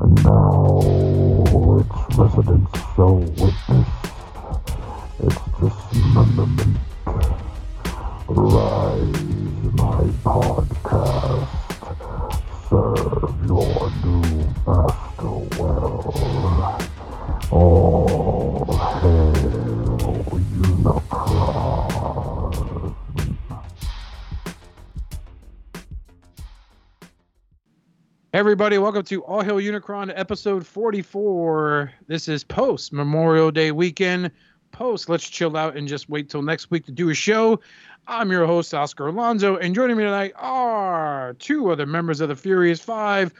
And now its residents shall witness Everybody, welcome to All Hail Unicron episode 44. This is post Memorial Day weekend. Post, let's chill out and just wait till next week to do a show. I'm your host, Oscar Alonso, and joining me tonight are two other members of the Furious Five.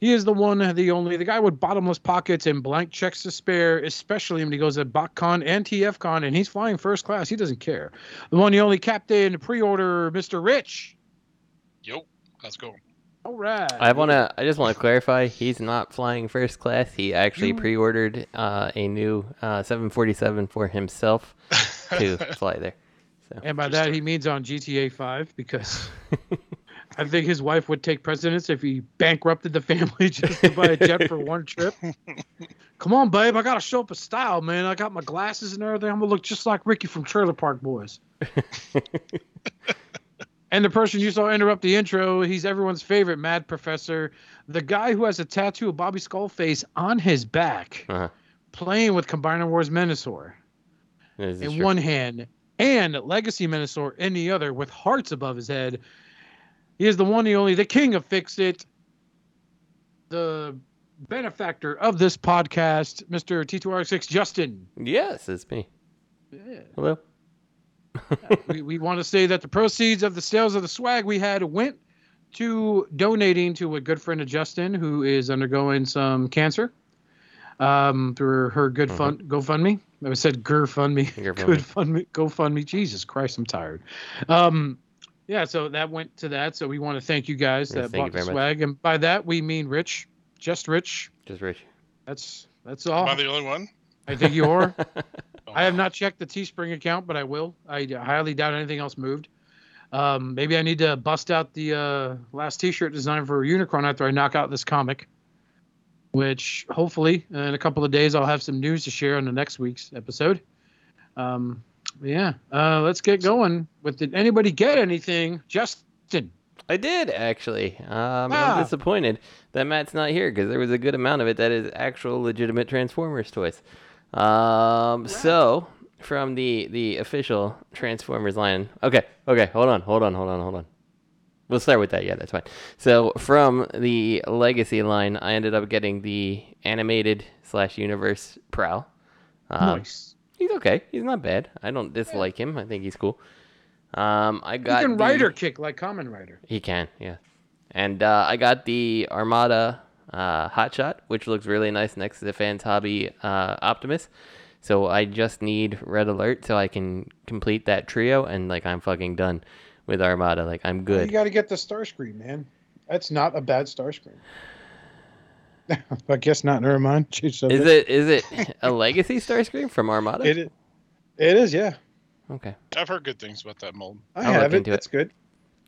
He is the one, the only, the guy with bottomless pockets and blank checks to spare, especially when he goes at BotCon and TFCon, and he's flying first class. He doesn't care. The one, the only captain, pre-order, Mr. Rich. Yo, how's it going? All right. I wanna. I just want to clarify. He's not flying first class. He actually pre-ordered uh, a new uh, 747 for himself to fly there. So And by that he means on GTA 5 because I think his wife would take precedence if he bankrupted the family just to buy a jet for one trip. Come on, babe, I gotta show up a style, man. I got my glasses and everything. I'm gonna look just like Ricky from Trailer Park Boys. And the person you saw interrupt the intro, he's everyone's favorite Mad Professor, the guy who has a tattoo of Bobby Skullface on his back, Uh-huh. playing with Combiner Wars is in true. one hand and Legacy Menasor in the other with hearts above his head. He is the one, the only, the king of Fix It, the benefactor of this podcast, Mr. T2R6 Justin. Yes, it's me. Yeah. Hello. we we want to say that the proceeds of the sales of the swag we had went to donating to a good friend of Justin who is undergoing some cancer um, through her good fun GoFundMe. I said GoFundMe. GoFundMe. Good fund GoFundMe. Jesus Christ, I'm tired. Um, yeah, so that went to that. So we want to thank you guys Yeah, that thank bought the very much. swag, and by that we mean Rich, just Rich. Just Rich. That's that's all. Am I the only one? I think you are. I have not checked the Teespring account, but I will. I highly doubt anything else moved. Um, maybe I need to bust out the uh, last T-shirt design for Unicron after I knock out this comic. Which hopefully in a couple of days I'll have some news to share on the next week's episode. Um, yeah, uh, let's get going. With did anybody get anything, Justin? I did actually. Um, Ah. I'm disappointed that Matt's not here because there was a good amount of it that is actual legitimate Transformers toys. Um, so from the the official Transformers line. Okay, okay, hold on, hold on, hold on, hold on. We'll start with that. Yeah, that's fine. So from the Legacy line, I ended up getting the animated slash universe Prowl. Um, nice. He's okay. He's not bad. I don't dislike him. I think he's cool. Um, I got. He can the- rider kick like Kamen Rider. he can, yeah. And uh, I got the Armada uh, Hotshot, which looks really nice next to the Fans Hobby uh, Optimus. So I just need Red Alert so I can complete that trio, and like I'm fucking done with Armada. Like I'm good. You got to get the Starscream, man. That's not a bad Starscream. I guess not. Never mind. Change Is subject. it is it a Legacy Starscream from Armada? It, it is, yeah. Okay. I've heard good things about that mold. I I'll have it. into it. It's good.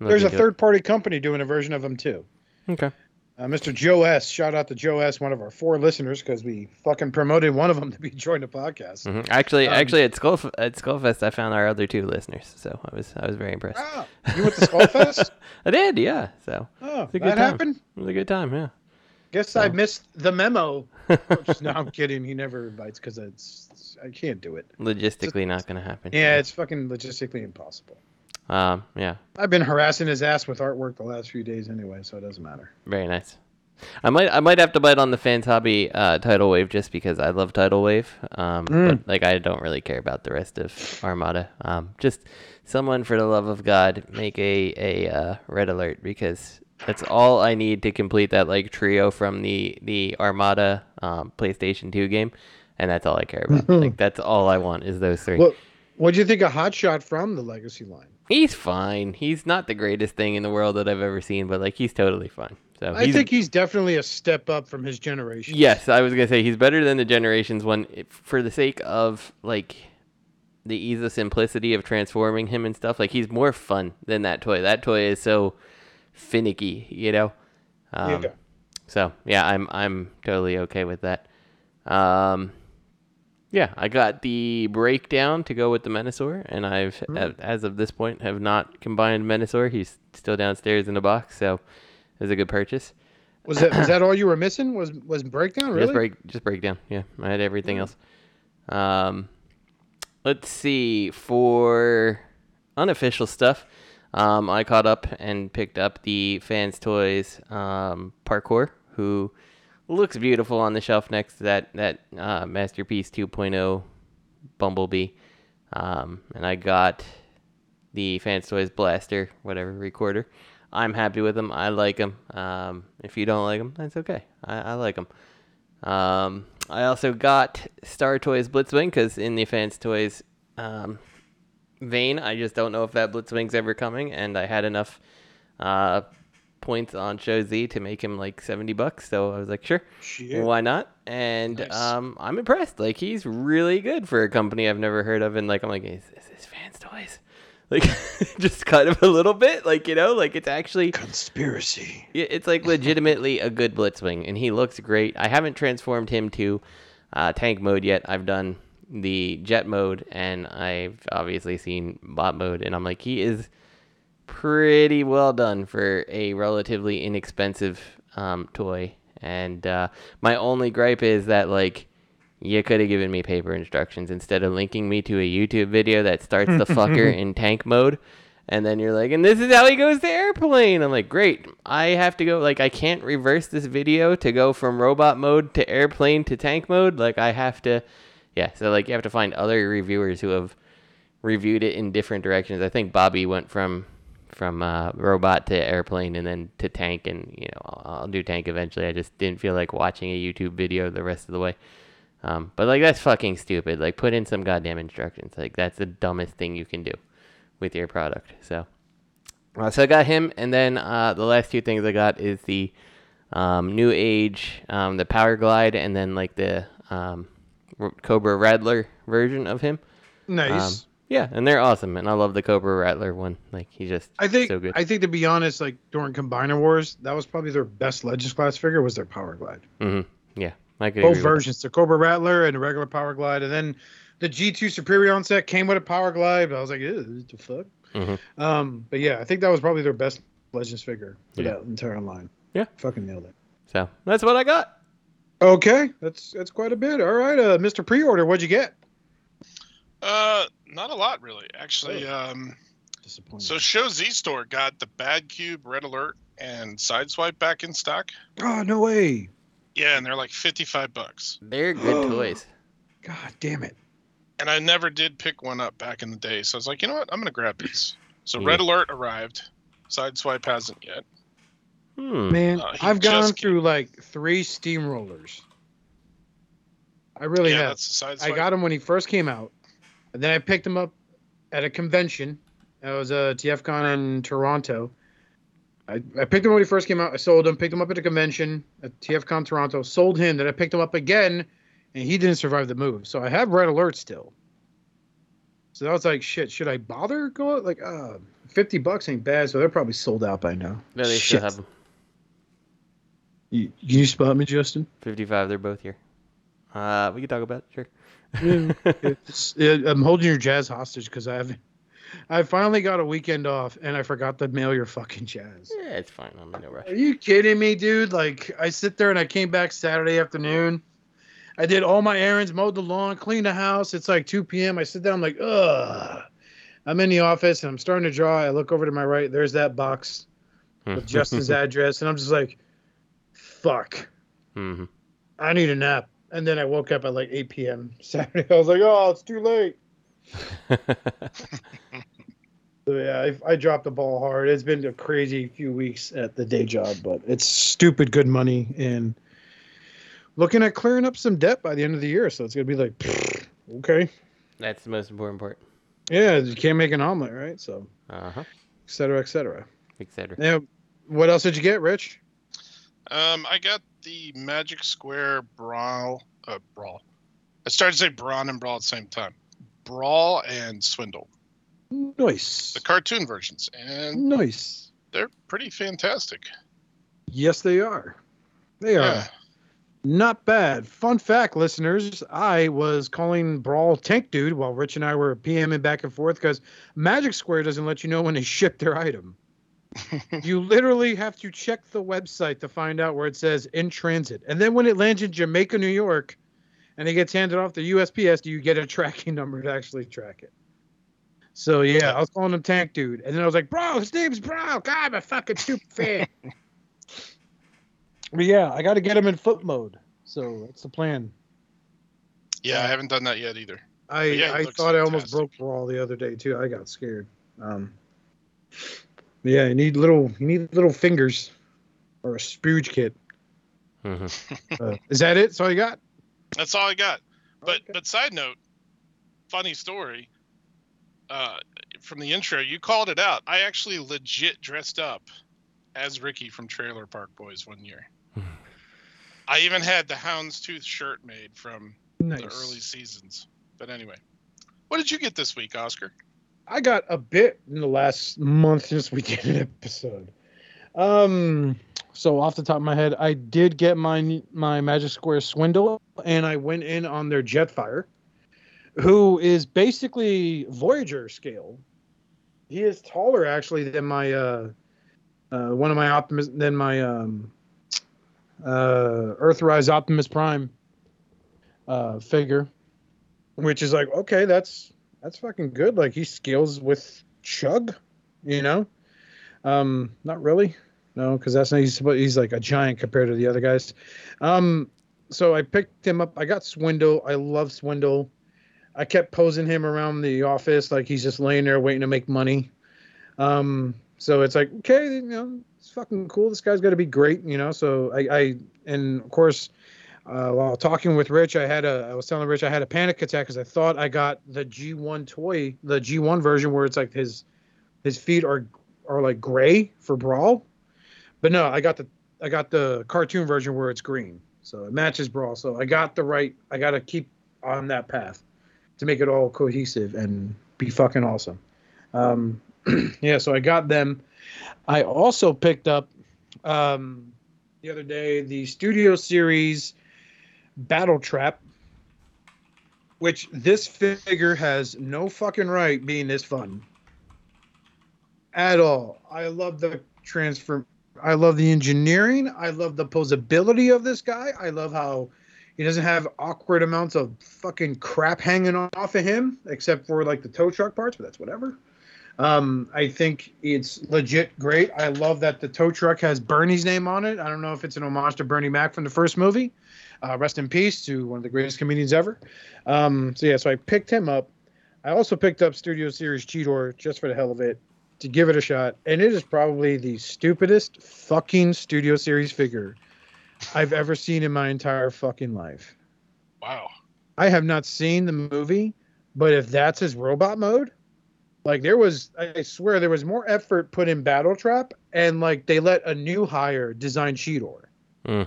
Look There's a into it. third party company doing a version of them too. Okay. Uh, Mr. Joe S. Shout out to Joe S. One of our four listeners because we fucking promoted one of them to be join the podcast. hmm Actually, Um, actually at Skull at Skullfest, I found our other two listeners, so I was I was very impressed. Ah, you went to Skullfest? I did, yeah. So Oh, It's that time. happened. it was a good time, yeah. Guess I missed the memo. Which- no, I'm kidding. He never invites because it's, it's- I can't do it. Logistically, not gonna happen. Yeah, it's fucking logistically impossible. Um, yeah, I've been harassing his ass with artwork the last few days anyway, so it doesn't matter. very nice. I might I might have to bite on the fans hobby uh, tidal wave just because I love tidal wave. Um, Mm. but like I don't really care about the rest of Armada. Um, just someone for the love of God make a a uh, red alert because that's all I need to complete that like trio from the the Armada um, PlayStation 2 game, and that's all I care about. like that's all I want is those three. What What do you think of Hotshot from the Legacy line? He's fine. He's not the greatest thing in the world that I've ever seen, but like he's totally fine. So I think he's definitely a step up from his generation. yes, I was gonna say he's better than the Generations one for the sake of like the ease of simplicity of transforming him and stuff. Like he's more fun than that toy. That toy is so finicky, you know. Um, Yeah. So yeah, I'm I'm totally okay with that. Um, yeah, I got the breakdown to go with the Menasor, and I've Hmm. a- as of this point have not combined Menasor. He's still downstairs in the box, so it was a good purchase. Was that was that all you were missing? Was was breakdown really? Just break, just breakdown. Yeah, I had everything else. Um, let's see for unofficial stuff. Um, I caught up and picked up the Fans Toys um, Parkour, who looks beautiful on the shelf next to that that uh, Masterpiece 2.0 Bumblebee. Um, and I got the Fans Toys Blaster, whatever recorder. I'm happy with them. I like them. Um, if you don't like them, that's okay. I, I like them. Um, I also got Star Toys Blitzwing because in the Fans Toys um, vein, I just don't know if that Blitzwing's ever coming, and I had enough uh, points on ShowZ to make him like 70 bucks. So I was like, sure, why not? And Nice. um, I'm impressed. Like he's really good for a company I've never heard of, and like I'm like, is, is this Fans Toys? Like just kind of a little bit, like you know, like it's actually Conspiracy. yeah, it's like legitimately a good Blitzwing, and he looks great. I haven't transformed him to uh, tank mode yet. I've done the jet mode, and I've obviously seen bot mode, and I'm like, he is pretty well done for a relatively inexpensive um, toy. And uh, my only gripe is that like you could have given me paper instructions instead of linking me to a YouTube video that starts the fucker in tank mode. And then you're like, and this is how he goes to airplane. I'm like, great. I have to go, like, I can't reverse this video to go from robot mode to airplane to tank mode. Like, I have to, yeah. So, like, you have to find other reviewers who have reviewed it in different directions. I think Bobby went from from uh, robot to airplane and then to tank, and you know, I'll, I'll do tank eventually. I just didn't feel like watching a YouTube video the rest of the way. Um, but like that's fucking stupid. Like put in some goddamn instructions. Like that's the dumbest thing you can do with your product. So, uh, so I got him, and then uh, the last two things I got is the um, New Age, um, the Power Glide, and then like the um, Cobra Rattler version of him. Nice. Yeah, and they're awesome, and I love the Cobra Rattler one. Like he just I think so good. I think to be honest, like during Combiner Wars, that was probably their best Legends class figure was their Power Glide. Mm-hmm. Yeah, I could Both versions, the Cobra Rattler and the regular Power Glide, and then the G2 Superior set came with a Power Glide. But I was like, Ew, what the fuck? Mhm. Um, but yeah, I think that was probably their best Legends figure for Yeah. that entire line. Yeah. fucking nailed it. So that's what I got. Okay, that's that's quite a bit. All right, uh, Mr. Pre-order, what'd you get? Uh, not a lot really. Actually, um, Disappointing. so ShowZ Store got the Bad Cube, Red Alert, and Sideswipe back in stock. oh no way! Yeah, and they're like fifty-five bucks. They're good toys. God damn it! And I never did pick one up back in the day, so I was like, you know what? I'm gonna grab these. So Yeah. Red Alert arrived. Sideswipe hasn't yet. Hmm. Man, Uh, I've gone just through like three steamrollers. I really yeah, have. that's the I got him when he first came out, and then I picked him up at a convention. That was a TFCon in Toronto. I, I picked him when he first came out. I sold him. Picked him up at a convention at TFCon Toronto. Sold him. Then I picked him up again, and he didn't survive the move. So I have Red Alert still. So I was like, shit. Should I bother go out? Like, uh, fifty bucks ain't bad. So they're probably sold out by now. No, they Shit. still have them. You, can you spot me, Justin? 55. They're both here. Uh, we can talk about it. Sure. It's, it, I'm holding your jazz hostage because I have, I finally got a weekend off and I forgot to mail your fucking jazz. Yeah, it's fine. I'm in no rush. Are you kidding me, dude? Like I sit there and I came back Saturday afternoon. I did all my errands, mowed the lawn, cleaned the house. It's like 2 p.m. I sit down, I'm like, ugh. I'm in the office and I'm starting to draw. I look over to my right. There's that box with Justin's address, and I'm just like, fuck. hmm I need a nap. And then I woke up at like 8 p.m. Saturday. I was like, oh, it's too late. So yeah, I, I dropped the ball hard. It's been a crazy few weeks at the day job, but it's stupid good money and looking at clearing up some debt by the end of the year. So it's gonna be like, okay, That's the most important part. yeah, you can't make an omelet, right? So, Uh huh. et cetera, et cetera. Etc. Now, what else did you get, Rich? Um, I got the Magic Square Brawl. Uh, Brawl. I started to say Brawn and Brawl at the same time. Brawl and Swindle, Nice, the cartoon versions, and nice. they're pretty fantastic. Yes, they are. They are. Yeah. Not bad. Fun fact, listeners, I was calling Brawl Tank Dude while Rich and I were PMing back and forth because Magic Square doesn't let you know when they ship their item. you literally have to check the website to find out where it says in transit. And then when it lands in Jamaica, New York, and it gets handed off to USPS, do you get a tracking number to actually track it. So yeah, I was calling him Tank Dude. And then I was like, bro, his name's Bro. God, I'm a fucking stupid fan. but yeah, I got to get him in foot mode. So that's the plan. Yeah, I haven't done that yet either. I, yeah, I looks thought I almost fantastic. broke Brawl the other day too. I got scared. Um, yeah, you need little you need little fingers or a spooge kit. hmm Uh, is that it? That's all you got? That's all I got. But Okay. but side note, funny story. Uh, from the intro, you called it out. I actually legit dressed up as Ricky from Trailer Park Boys one year. I even had the Houndstooth shirt made from nice. the early seasons. But anyway, what did you get this week, Oscar? I got a bit in the last month since we did an episode. Um, so off the top of my head, I did get my my Magic Square Swindle, and I went in on their Jetfire, who is basically Voyager scale. He is taller actually than my uh, uh one of my Optimus than my um uh Earthrise Optimus Prime uh figure, which is like okay, that's that's fucking good. Like he scales with Chug, you know. Um, not really, no, because that's not he's he's like a giant compared to the other guys. Um, so I picked him up. I got Swindle. I love Swindle. I kept posing him around the office like he's just laying there waiting to make money. Um, so it's like okay, you know, it's fucking cool. This guy's got to be great, you know. So I, I and of course uh, while talking with Rich, I had a I was telling Rich I had a panic attack because I thought I got the G1 toy, the G1 version where it's like his his feet are are like gray for Brawl, but no, I got the I got the cartoon version where it's green, so it matches Brawl. So I got the right. I got to keep on that path to make it all cohesive and be fucking awesome. Um, yeah, so I got them. I also picked up um, the other day the Studio Series Battle Trap, which this figure has no fucking right being this fun at all. I love the transfer. I love the engineering. I love the posability of this guy. I love how he doesn't have awkward amounts of fucking crap hanging off of him, except for like the tow truck parts, but that's whatever. Um, I think it's legit great. I love that the tow truck has Bernie's name on it. I don't know if it's an homage to Bernie Mac from the first movie. Uh, rest in peace to one of the greatest comedians ever. Um, so yeah, so I picked him up. I also picked up Studio Series Cheetor just for the hell of it to give it a shot, and it is probably the stupidest fucking Studio Series figure I've ever seen in my entire fucking life. Wow. I have not seen the movie, but if that's his robot mode, like there was, I swear there was more effort put in Battle Trap, and like they let a new hire design Cheetor. Mm.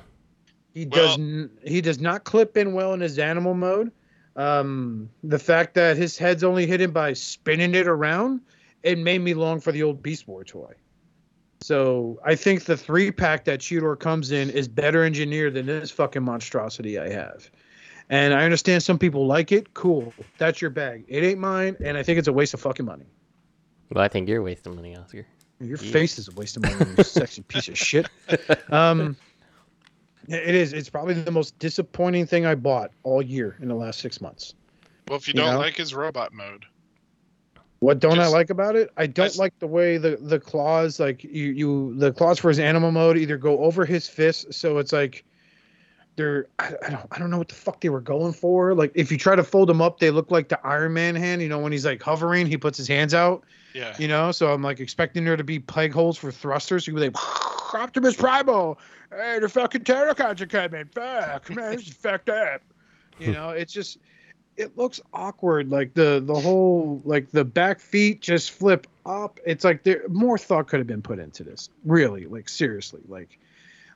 He Well- does n- he does not clip in well in his animal mode. Um, the fact that his head's only hidden by spinning it around, it made me long for the old Beast Boy toy. So I think the three pack that Cheetor comes in is better engineered than this fucking monstrosity I have. And I understand some people like it. Cool. That's your bag. It ain't mine, and I think it's a waste of fucking money. Well, I think you're wasting money, Oscar. Your Yeah. face is a waste of money, you sexy piece of shit. Um, it is. It's probably the most disappointing thing I bought all year in the last six months. Well, if you You don't know? like his robot mode, What don't I like about it? I don't That's- like the way the the claws like you you the claws for his animal mode either go over his fist, so it's like they're I, I don't I don't know what the fuck they were going for. Like if you try to fold them up, they look like the Iron Man hand. You know when he's like hovering, he puts his hands out. Yeah. You know, so I'm like expecting there to be peg holes for thrusters. So you like Optimus Primal, hey, the fucking Terrorcons are coming. Fuck, man, this is fucked up. You hmm. know, it's just it looks awkward. Like the the whole like the back feet just flip up. It's like there more thought could have been put into this. Really, like seriously, like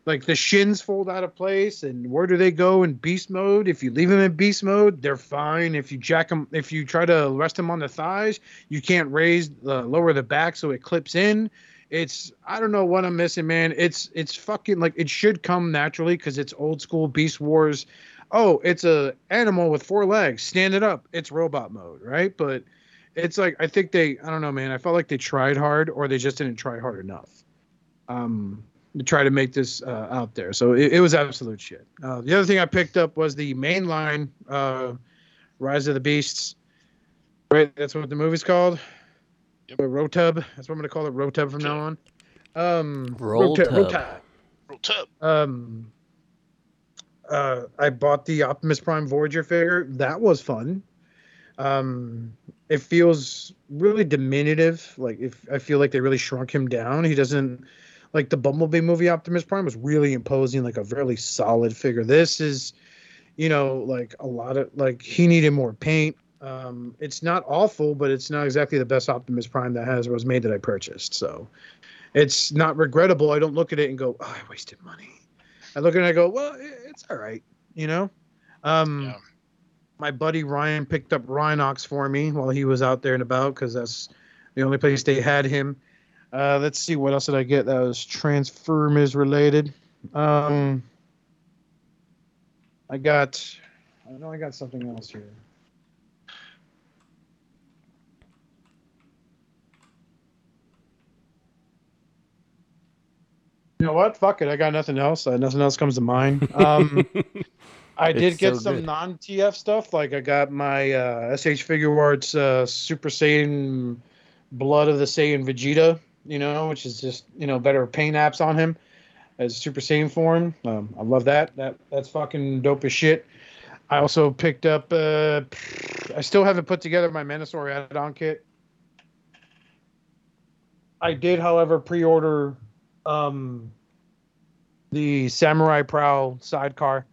like the shins fold out of place and where do they go in beast mode if you leave them in beast mode they're fine if you jack them if you try to rest them on the thighs you can't raise the lower the back so it clips in It's I don't know what I'm missing, man. It's it's fucking like it should come naturally because it's old school Beast Wars. Oh, it's a animal with four legs. Stand it up. It's robot mode, right? But it's like I think they I don't know, man. I felt like they tried hard or they just didn't try hard enough. Um, to try to make this uh, out there. So it, it was absolute shit. Uh, the other thing I picked up was the mainline uh, Rise of the Beasts. Right, that's what the movie's called. Yep. Rotub. That's what I'm gonna call it. Rotub from now on. Um, Roll Rotub- Tub. Rotub. Real. Um, uh, I bought the Optimus Prime Voyager figure. That was fun. Um, it feels really diminutive. Like if I feel like they really shrunk him down. He doesn't like the Bumblebee movie. Optimus Prime was really imposing, like a really solid figure. This is, you know, like a lot of like he needed more paint. Um, it's not awful, but it's not exactly the best Optimus Prime that has was made that I purchased. So it's not regrettable. I don't look at it and go, oh, I wasted money. I look at it and I go, well, it's all right, you know. Um, Yeah. My buddy Ryan picked up Rhinox for me while he was out there and about because that's the only place they had him. Uh, let's see what else did I get that was Transformers related. Um, I got, I know I got something else here. You know what? Fuck it. I got nothing else. Uh, nothing else comes to mind. Um, I It's did get so some non TF stuff. Like I got my uh, S.H. Figuarts uh, Super Saiyan Blood of the Saiyan Vegeta, you know, which is just you know better paint apps on him as Super Saiyan form. Um, I love that. That that's fucking dope as shit. I also picked up. Uh, I still haven't put together my Menasor add-on kit. I did, however, pre-order um, the Samurai Prowl sidecar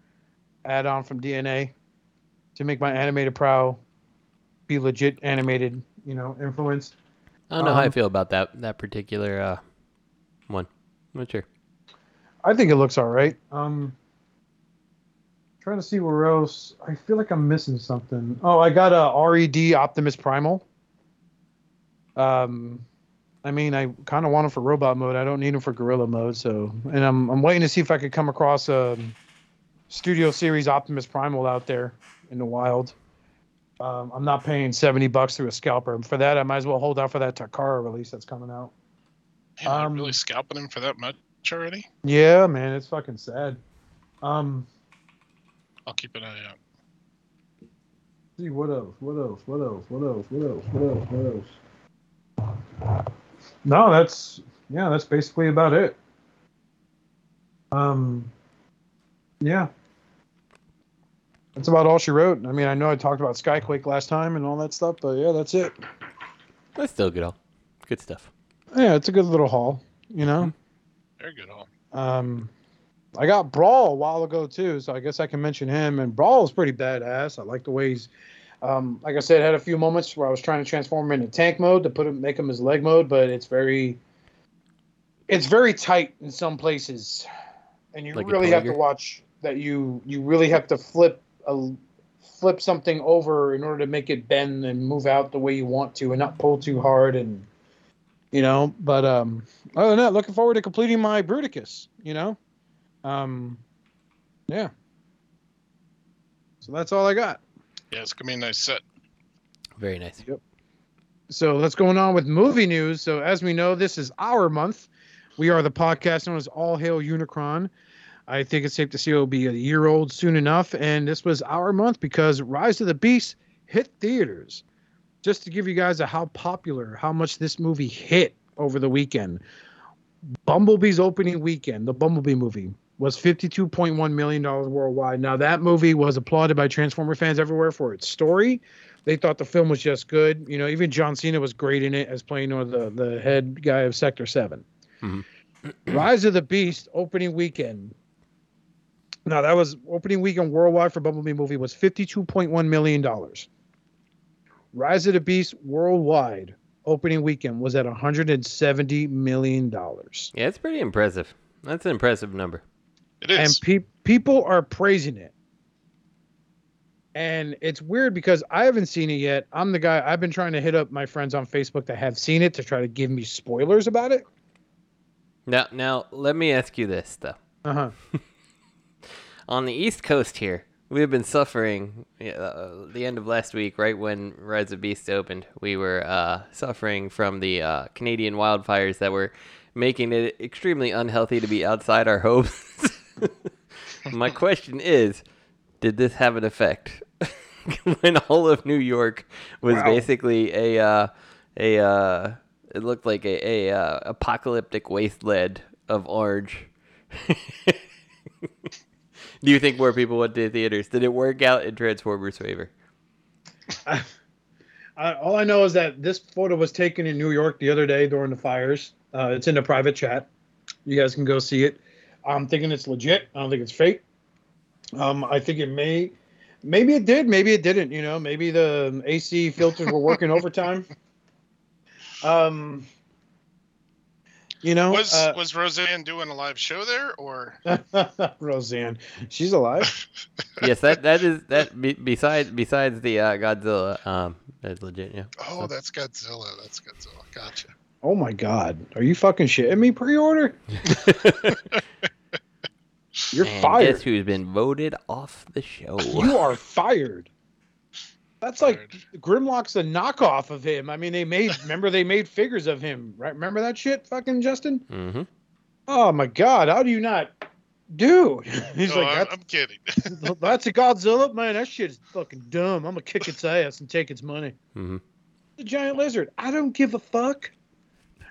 add-on from DNA to make my animated Prowl be legit animated, you know, influence. I don't know how I Um, feel about that that particular uh, one. I'm not sure. I think it looks all right. Um, trying to see where else. I feel like I'm missing something. Oh, I got a RED Optimus Primal. Um, I mean, I kind of want them for robot mode. I don't need them for gorilla mode. So, and I'm I'm waiting to see if I could come across a Studio Series Optimus Primal out there in the wild. Um, I'm not paying seventy bucks through a scalper. For that, I might as well hold out for that Takara release that's coming out. Man, Um, really scalping him for that much already. Yeah, man, it's fucking sad. Um, I'll keep an eye out. see what else? What else? What else? What else? What else? What else? What else? No, that's yeah, that's basically about it. Um, yeah, that's about all she wrote. I mean, I know I talked about Skyquake last time and all that stuff, but yeah, that's it. That's still good. All good stuff. Yeah, it's a good little haul, you know. Very good. All. Um, I got Brawl a while ago too, so I guess I can mention him. And Brawl is pretty badass. I like the way he's, um, like I said, had a few moments where I was trying to transform him into tank mode to put him, make him his leg mode, but it's very, it's very tight in some places, and you Like really have to watch that. You you really have to flip a flip something over in order to make it bend and move out the way you want to, and not pull too hard and. You know, but um, other than that, looking forward to completing my Bruticus. You know, um, yeah. So that's all I got. Yeah, it's gonna be a nice set. Very nice. yep So let's going on with movie news. So as we know, this is our month. We are the podcast known as All Hail Unicron. I think it's safe to say it'll be a year old soon enough, and this was our month because Rise of the Beast hit theaters. Just to give you guys a how popular, how much this movie hit over the weekend. Bumblebee's opening weekend, the Bumblebee movie, was $52.1 million worldwide. Now, that movie was applauded by Transformer fans everywhere for its story. They thought the film was just good. You know, even John Cena was great in it as playing you know, the, the head guy of Sector 7. Mhm. Rise of the Beast opening weekend. Now, that was opening weekend worldwide for Bumblebee movie was $52.1 million. Rise of the Beast worldwide opening weekend was at $170 million. Yeah, it's pretty impressive. That's an impressive number. It is. and pe- people are praising it. And it's weird because I haven't seen it yet. I'm the guy I've been trying to hit up my friends on Facebook that have seen it to try to give me spoilers about it. Now, now let me ask you this though. Uh huh. On the East Coast here, we have been suffering. Uh, the end of last week, right when Rise of Beast opened, we were uh, suffering from the uh, Canadian wildfires that were making it extremely unhealthy to be outside our homes. My question is, did this have an effect when all of New York was Wow. basically a uh, a uh, it looked like a, a uh, apocalyptic wasteland of orange? Do you think more people went to theaters? Did it work out in Transformers' favor? I, all I know is that this photo was taken in New York the other day during the fires. Uh, it's in the private chat. You guys can go see it. I'm thinking it's legit. I don't think it's fake. Um, I think it may, maybe it did, maybe it didn't. You know, maybe the AC filters were working overtime. Um, you know, Was uh, was Roseanne doing a live show there, or Roseanne, she's alive. yes, that that is that. Be, besides besides the uh, Godzilla, um, that's legit. Yeah. oh, that's Godzilla. That's Godzilla. Gotcha. Oh my God, are you fucking shitting me? Pre-order? You're and fired. Guess who's been voted off the show? You are fired. That's like Grimlock's a knockoff of him. I mean, they made remember they made figures of him, right? Remember that shit, fucking Justin? Mm-hmm. Oh my god, how do you not? Dude, he's No, like, I'm, I'm kidding. that's a Godzilla, man. That shit is fucking dumb. I'm gonna kick its ass and take its money. Mm-hmm. The giant lizard. I don't give a fuck.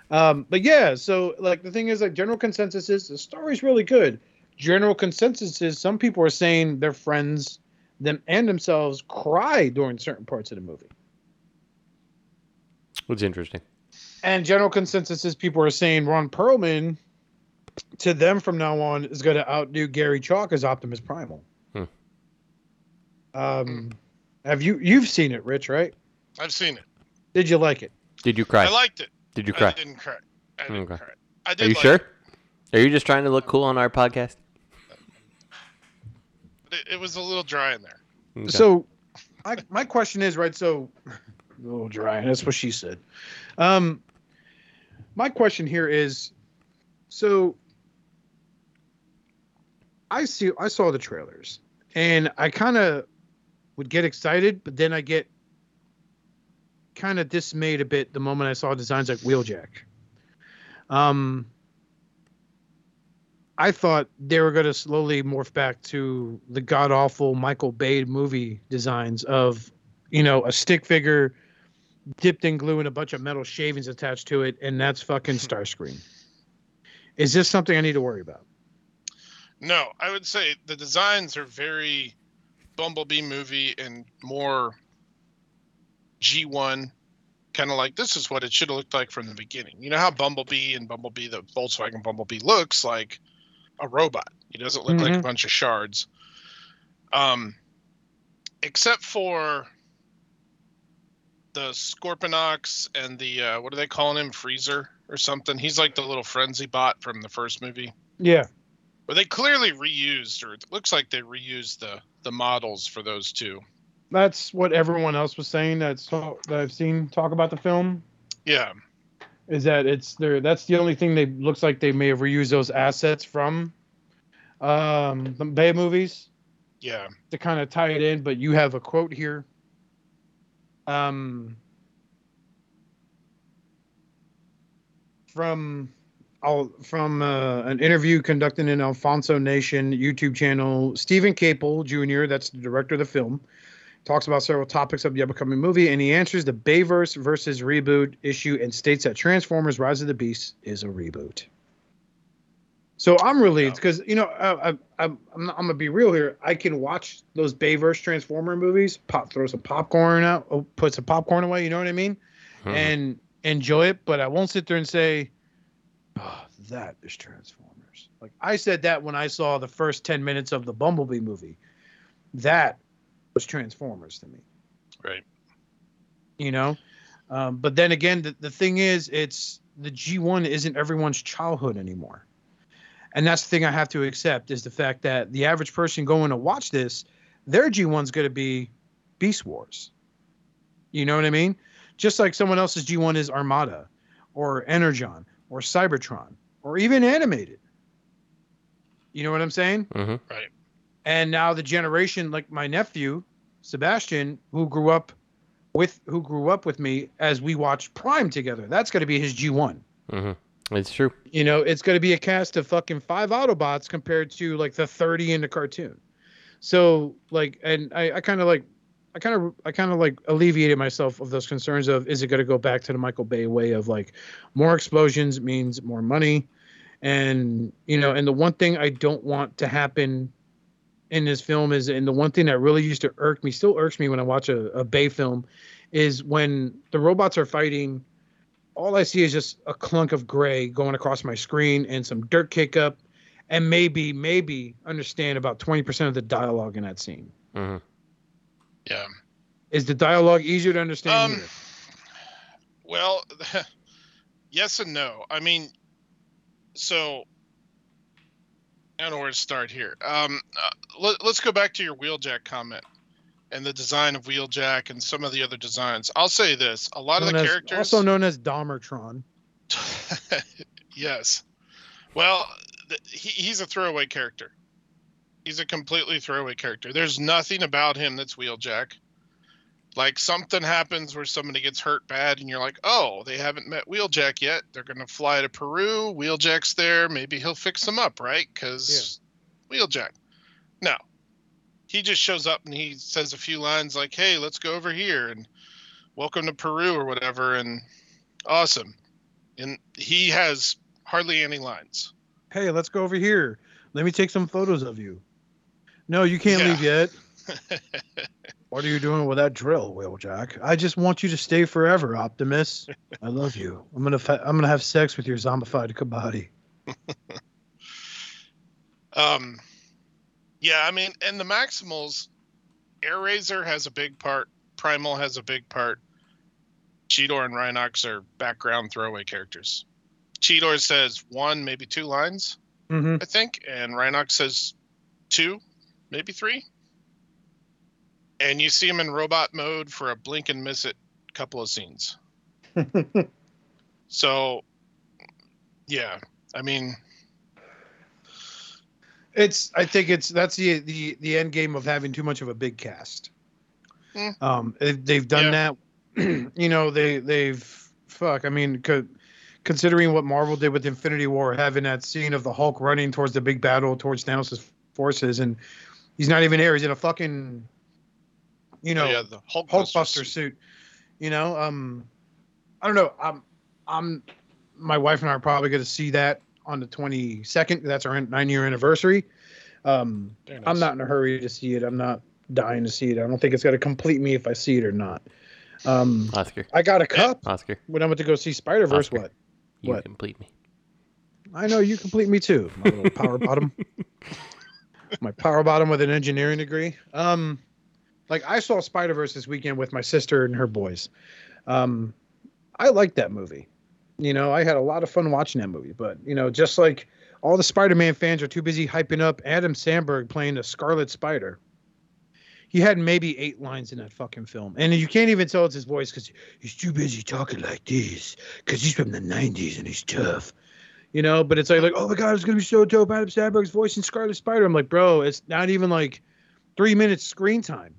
Um, but yeah, so like the thing is, like general consensus is the story's really good. General consensus is some people are saying their friends, them and themselves cry during certain parts of the movie. Which is interesting. And general consensus is people are saying Ron Perlman to them from now on is going to outdo Gary Chalk as Optimus Primal. Hmm. Um, have you you've seen it, Rich? Right? I've seen it. Did you like it? Did you cry? I liked it. Did you cry? I cry? didn't cry. I didn't Okay. cry. I did Are you like sure? It. Are you just trying to look cool on our podcast? It, it was a little dry in there. Okay. So, my my question is right. So, a little dry. That's what she said. Um, my question here is, so I see I saw the trailers, and I kind of would get excited, but then I get kind of dismayed a bit the moment I saw designs like Wheeljack. Um, I thought they were going to slowly morph back to the god awful Michael Bay movie designs of, you know, a stick figure dipped in glue and a bunch of metal shavings attached to it, and that's fucking hmm. Starscream. Is this something I need to worry about? No, I would say the designs are very Bumblebee movie and more G1, kind of like this is what it should have looked like from the beginning. You know how Bumblebee and Bumblebee, the Volkswagen Bumblebee, looks like a robot. He doesn't look like a Mhm. bunch of shards. Um, except for the Scorponok and the uh, what are they calling him, Freezer or something? He's like the little frenzy bot from the first movie. Yeah. But they clearly reused, or it looks like they reused the the models for those two. That's what everyone else was saying that's that I've seen talk about the film. Yeah, is that it's there that's the only thing they looks like they may have reused those assets from um the Bay movies yeah. to kind of tie it in but you have a quote here um from I'll, from uh, an interview conducted in Alfonso Nation YouTube channel, Steven Caple Jr., that's the director of the film, talks about several topics of the upcoming movie, and he answers the Bayverse versus reboot issue and states that Transformers: Rise of the Beast is a reboot. So I'm relieved because you know I, I, I'm I'm, I'm gonna be real here. I can watch those Bayverse Transformer movies, pop throw some popcorn out, oh, put some popcorn away. You know what I mean? Mhm. and enjoy it, but I won't sit there and say, oh, that is Transformers. Like I said that when I saw the first 10 minutes of the Bumblebee movie. That was Transformers to me, Right. you know? Um, but then again, the, the thing is, it's the G1 isn't everyone's childhood anymore. And that's the thing I have to accept is the fact that the average person going to watch this, their G1's going to be Beast Wars. You know what I mean? Just like someone else's G1 is Armada or Energon or Cybertron or even animated. You know what I'm saying? hmm And now the generation, like my nephew, Sebastian, who grew up with who grew up with me as we watched Prime together. That's going to be his G1. hmm It's true. You know, it's going to be a cast of fucking five Autobots compared to like the 30 in the cartoon. So like, and I, I kind of like, I kind of, I kind of like alleviated myself of those concerns of is it going to go back to the Michael Bay way of like more explosions means more money, and you know, and the one thing I don't want to happen in this film is, and the one thing that really used to irk me, still irks me when I watch a, a Bay film, is when the robots are fighting all I see is just a clunk of gray going across my screen and some dirt kick up, and maybe, maybe understand about 20% of the dialogue in that scene. hmm Yeah. Is the dialogue easier to understand? Um, well, yes and no. I mean, so I don't know where to start here. Um, uh, let, let's go back to your wheeljack comment and the design of wheeljack and some of the other designs. I'll say this: a lot of the as- characters, also known as Dahmertron. yes. Well, th- he, he's a throwaway character. He's a completely throwaway character. There's nothing about him that's wheeljack. Like something happens where somebody gets hurt bad, and you're like, "Oh, they haven't met Wheeljack yet. They're gonna fly to Peru. Wheeljack's there. Maybe he'll fix them up, right? Because Wheeljack." No, he just shows up and he says a few lines like, "Hey, let's go over here," and "Welcome to Peru" or whatever, and awesome. And he has hardly any lines. Hey, let's go over here. Let me take some photos of you. No, you can't Yeah. leave yet. What are you doing with that drill, Wheeljack? I just want you to stay forever, Optimus. I love you. I'm gonna fa- I'm gonna have sex with your zombified body. Um, yeah, I mean, and the Maximals, Air Razor has a big part. Primal has a big part. Cheetor and Rhinox are background throwaway characters. Cheetor says one, maybe two lines, Mm-hmm. I think, and Rhinox says two, maybe three. And you see him in robot mode for a blink and miss it couple of scenes. So, yeah, I mean, It's. I think it's that's the the the end game of having too much of a big cast. Hmm. Um, they've, done that. you know, they they've fuck. I mean, co- considering what Marvel did with Infinity War, having that scene of the Hulk running towards the big battle towards Thanos' forces, and he's not even there. He's in a fucking, you know, oh, yeah, the Hulk Hulkbuster suit. You know, um, I don't know. I'm, I'm, my wife and I are probably going to see that on the 22nd. That's our nine year anniversary. Um, Very I'm not in a hurry to see it. I'm not dying to see it. I don't think it's going to complete me if I see it or not. Um, Oscar. I got a cup Oscar. when I went to go see Spider Verse. What? You What? complete me. I know you complete me too. My little power bottom. My power bottom with an engineering degree. Um, like I saw Spider Verse this weekend with my sister and her boys. Um, I liked that movie. You know, I had a lot of fun watching that movie. But you know, just like all the Spider-Man fans are too busy hyping up Adam Sandberg playing the Scarlet Spider. He had maybe eight lines in that fucking film, and you can't even tell it's his voice because he's too busy talking like this because he's from the '90s and he's tough you know. But it's like, like, oh my god, it's gonna be so dope. Adam Sandberg's voice in Scarlet Spider. I'm like, bro, it's not even like three minutes screen time.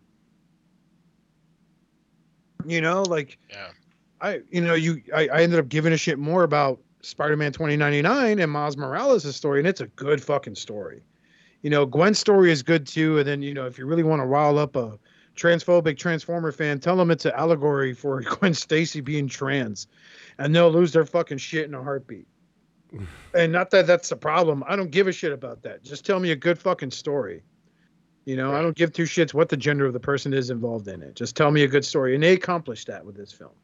You know, like Yeah. I, you know, you, I, I ended up giving a shit more about Spider-Man 2099 and Miles Morales' story, and it's a good fucking story. You know, Gwen's story is good too. And then, you know, if you really want to rile up a transphobic Transformer fan, tell them it's an allegory for Gwen Stacy being trans, and they'll lose their fucking shit in a heartbeat. and not that that's the problem. I don't give a shit about that. Just tell me a good fucking story. You know, I don't give two shits what the gender of the person is involved in it. Just tell me a good story. And they accomplished that with this film.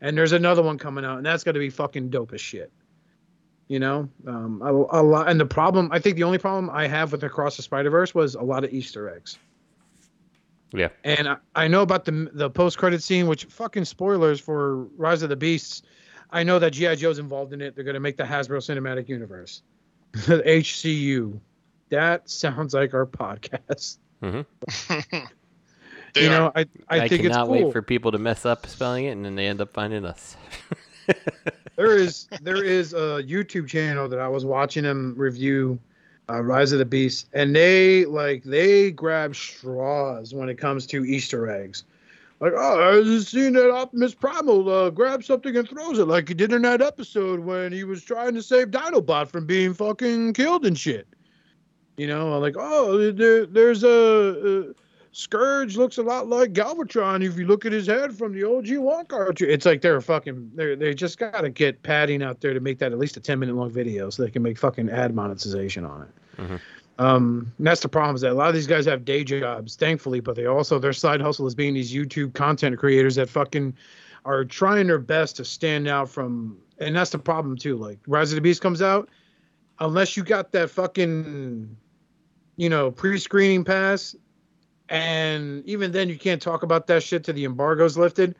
And there's another one coming out, and that's going to be fucking dope as shit. You know, um, a, a lot. And the problem, I think, the only problem I have with Across the Spider Verse was a lot of Easter eggs. Yeah. And I, I know about the the post credit scene, which fucking spoilers for Rise of the Beasts. I know that GI Joe's involved in it. They're going to make the Hasbro Cinematic Universe, the HCU. That sounds like our podcast. They you know, I I, I, think it's cannot cool. wait for people to mess up spelling it and then they end up finding us. there is there is a YouTube channel that I was watching them review uh, Rise of the Beast, and they like they grab straws when it comes to Easter eggs. Like, oh, I just seen that Optimus Primal uh, grab something and throws it like he did in that episode when he was trying to save Dinobot from being fucking killed and shit. You know, like, oh, there, there's a, a Scourge looks a lot like Galvatron if you look at his head from the OG one cartoon. It's like they're fucking they they just gotta get padding out there to make that at least a ten minute long video so they can make fucking ad monetization on it. Mhm. Um, that's the problem is that a lot of these guys have day jobs, thankfully, but they also their side hustle is being these YouTube content creators that fucking are trying their best to stand out from. And that's the problem too. Like Rise of the Beast comes out, unless you got that fucking, you know, pre-screening pass, and even then you can't talk about that shit till the embargo's lifted.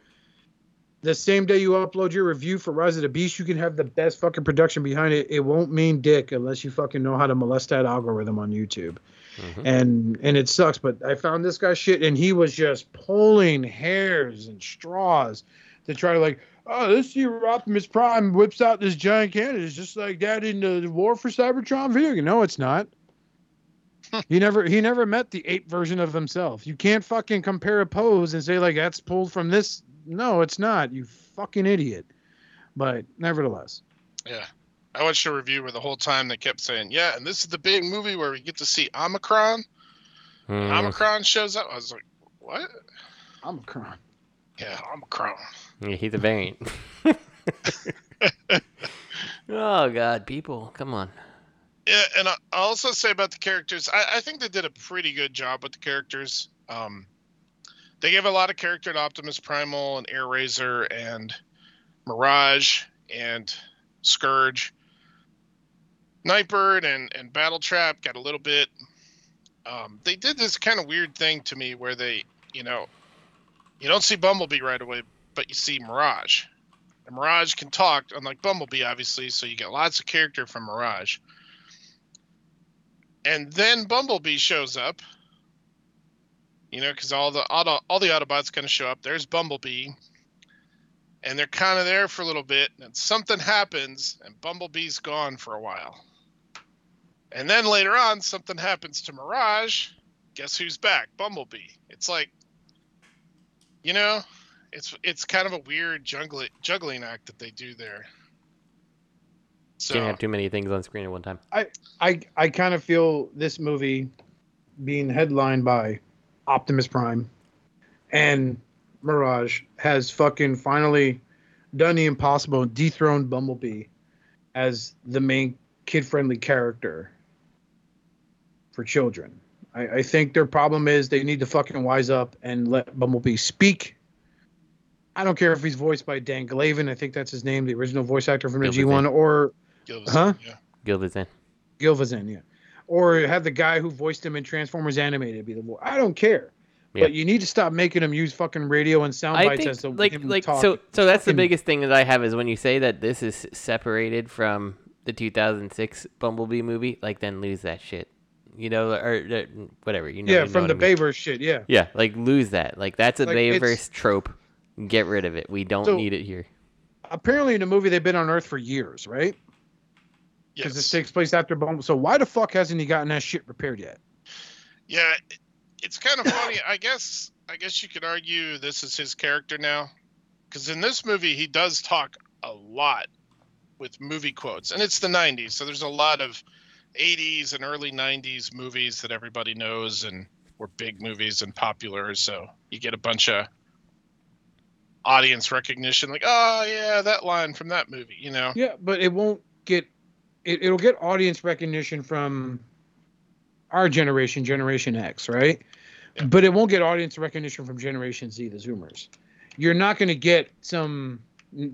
The same day you upload your review for Rise of the Beast, you can have the best fucking production behind it. It won't mean dick unless you fucking know how to molest that algorithm on YouTube. Mhm. And and it sucks, but I found this guy shit and he was just pulling hairs and straws to try to like, oh, this year Optimus Prime whips out this giant cannon. It's just like that in the War for Cybertron video. No, it's not. He never he never met the ape version of himself. You can't fucking compare a pose and say like that's pulled from this. No, it's not. You fucking idiot. But nevertheless, Yeah. I watched a review where the whole time they kept saying, "Yeah, and this is the big movie where we get to see Omicron." Mm. Omicron shows up. I was like, "What?" I'm crying. Yeah, Omicron. Yeah, he's a variant. oh God, people, come on. Yeah, and I also say about the characters, I, I think they did a pretty good job with the characters. Um, they gave a lot of character to Optimus Primal and Airazor and Mirage and Scourge. Nightbird and, and Battletrap got a little bit. Um, they did this kind of weird thing to me where they, you know, you don't see Bumblebee right away, but you see Mirage. And Mirage can talk, unlike Bumblebee, obviously, so you get lots of character from Mirage. And then Bumblebee shows up. You know, because all the auto, all the Autobots kind of show up. There's Bumblebee, and they're kind of there for a little bit, and something happens, and Bumblebee's gone for a while. And then later on, something happens to Mirage. Guess who's back? Bumblebee. It's like, you know, it's it's kind of a weird juggling juggling act that they do there. So Can't have too many things on screen at one time. I I I kind of feel this movie being headlined by Optimus Prime and Mirage has fucking finally done the impossible, and dethroned Bumblebee as the main kid-friendly character for children. I, I think their problem is they need to fucking wise up and let Bumblebee speak. I don't care if he's voiced by Dan Glavin. I think that's his name, the original voice actor from the G1, or Gilvis, Huh? yeah. Gilda's in. Yeah. Or have the guy who voiced him in Transformers Animated be the voice. I don't care. Yeah. But you need to stop making him use fucking radio and sound I bites think as to like him like talk. so so that's the biggest thing that I have is when you say that this is separated from the 2006 Bumblebee movie, like then lose that shit. You know, or, or whatever. You know. yeah, you know from the I mean. Bayverse shit. Yeah. Yeah, like lose that. Like that's a Like, Bayverse trope. Get rid of it. We don't So- need it here. Apparently, in the movie, they've been on Earth for years, right? Because this Yes. takes place after Bumblebee. So why the fuck hasn't he gotten that shit repaired yet? Yeah, it's kind of funny. I guess I guess you could argue this is his character now, because in this movie he does talk a lot with movie quotes, and it's the '90s, so there's a lot of '80s and early '90s movies that everybody knows and were big movies and popular. So you get a bunch of audience recognition, like, oh yeah, that line from that movie, you know? Yeah, but it won't get. It, it'll get audience recognition from our generation, Generation X, right? But it won't get audience recognition from Generation Z, the Zoomers. You're not going to get some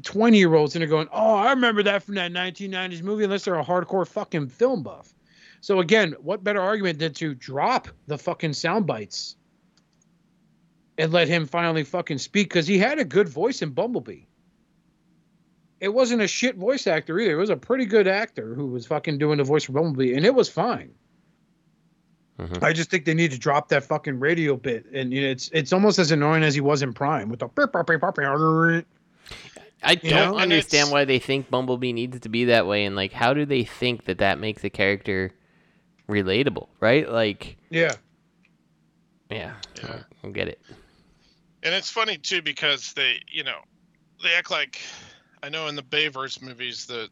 20 year olds that are going, oh, I remember that from that 1990s movie, unless they're a hardcore fucking film buff. So again, what better argument than to drop the fucking sound bites and let him finally fucking speak? Because he had a good voice in Bumblebee it wasn't a shit voice actor either. It was a pretty good actor who was fucking doing the voice for Bumblebee, and it was fine. Mhm. I just think they need to drop that fucking radio bit, and you know, it's it's almost as annoying as he was in Prime with the. beep, beep, beep, beep, beep. I don't know? Understand why they think Bumblebee needs to be that way, and like, how do they think that that makes a character relatable, right? Like, Yeah. yeah, I Yeah. I get it. And it's funny too because they, you know, they act like I know in the Bayverse movies that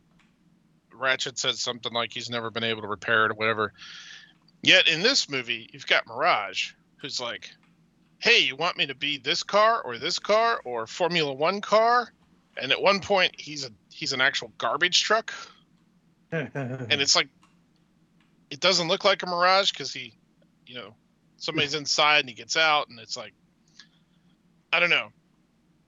Ratchet said something like he's never been able to repair it or whatever. Yet in this movie, you've got Mirage, who's like, "Hey, you want me to be this car or this car or Formula One car?" And at one point, he's a he's an actual garbage truck, and it's like, it doesn't look like a Mirage because he, you know, somebody's inside and he gets out, and it's like, I don't know.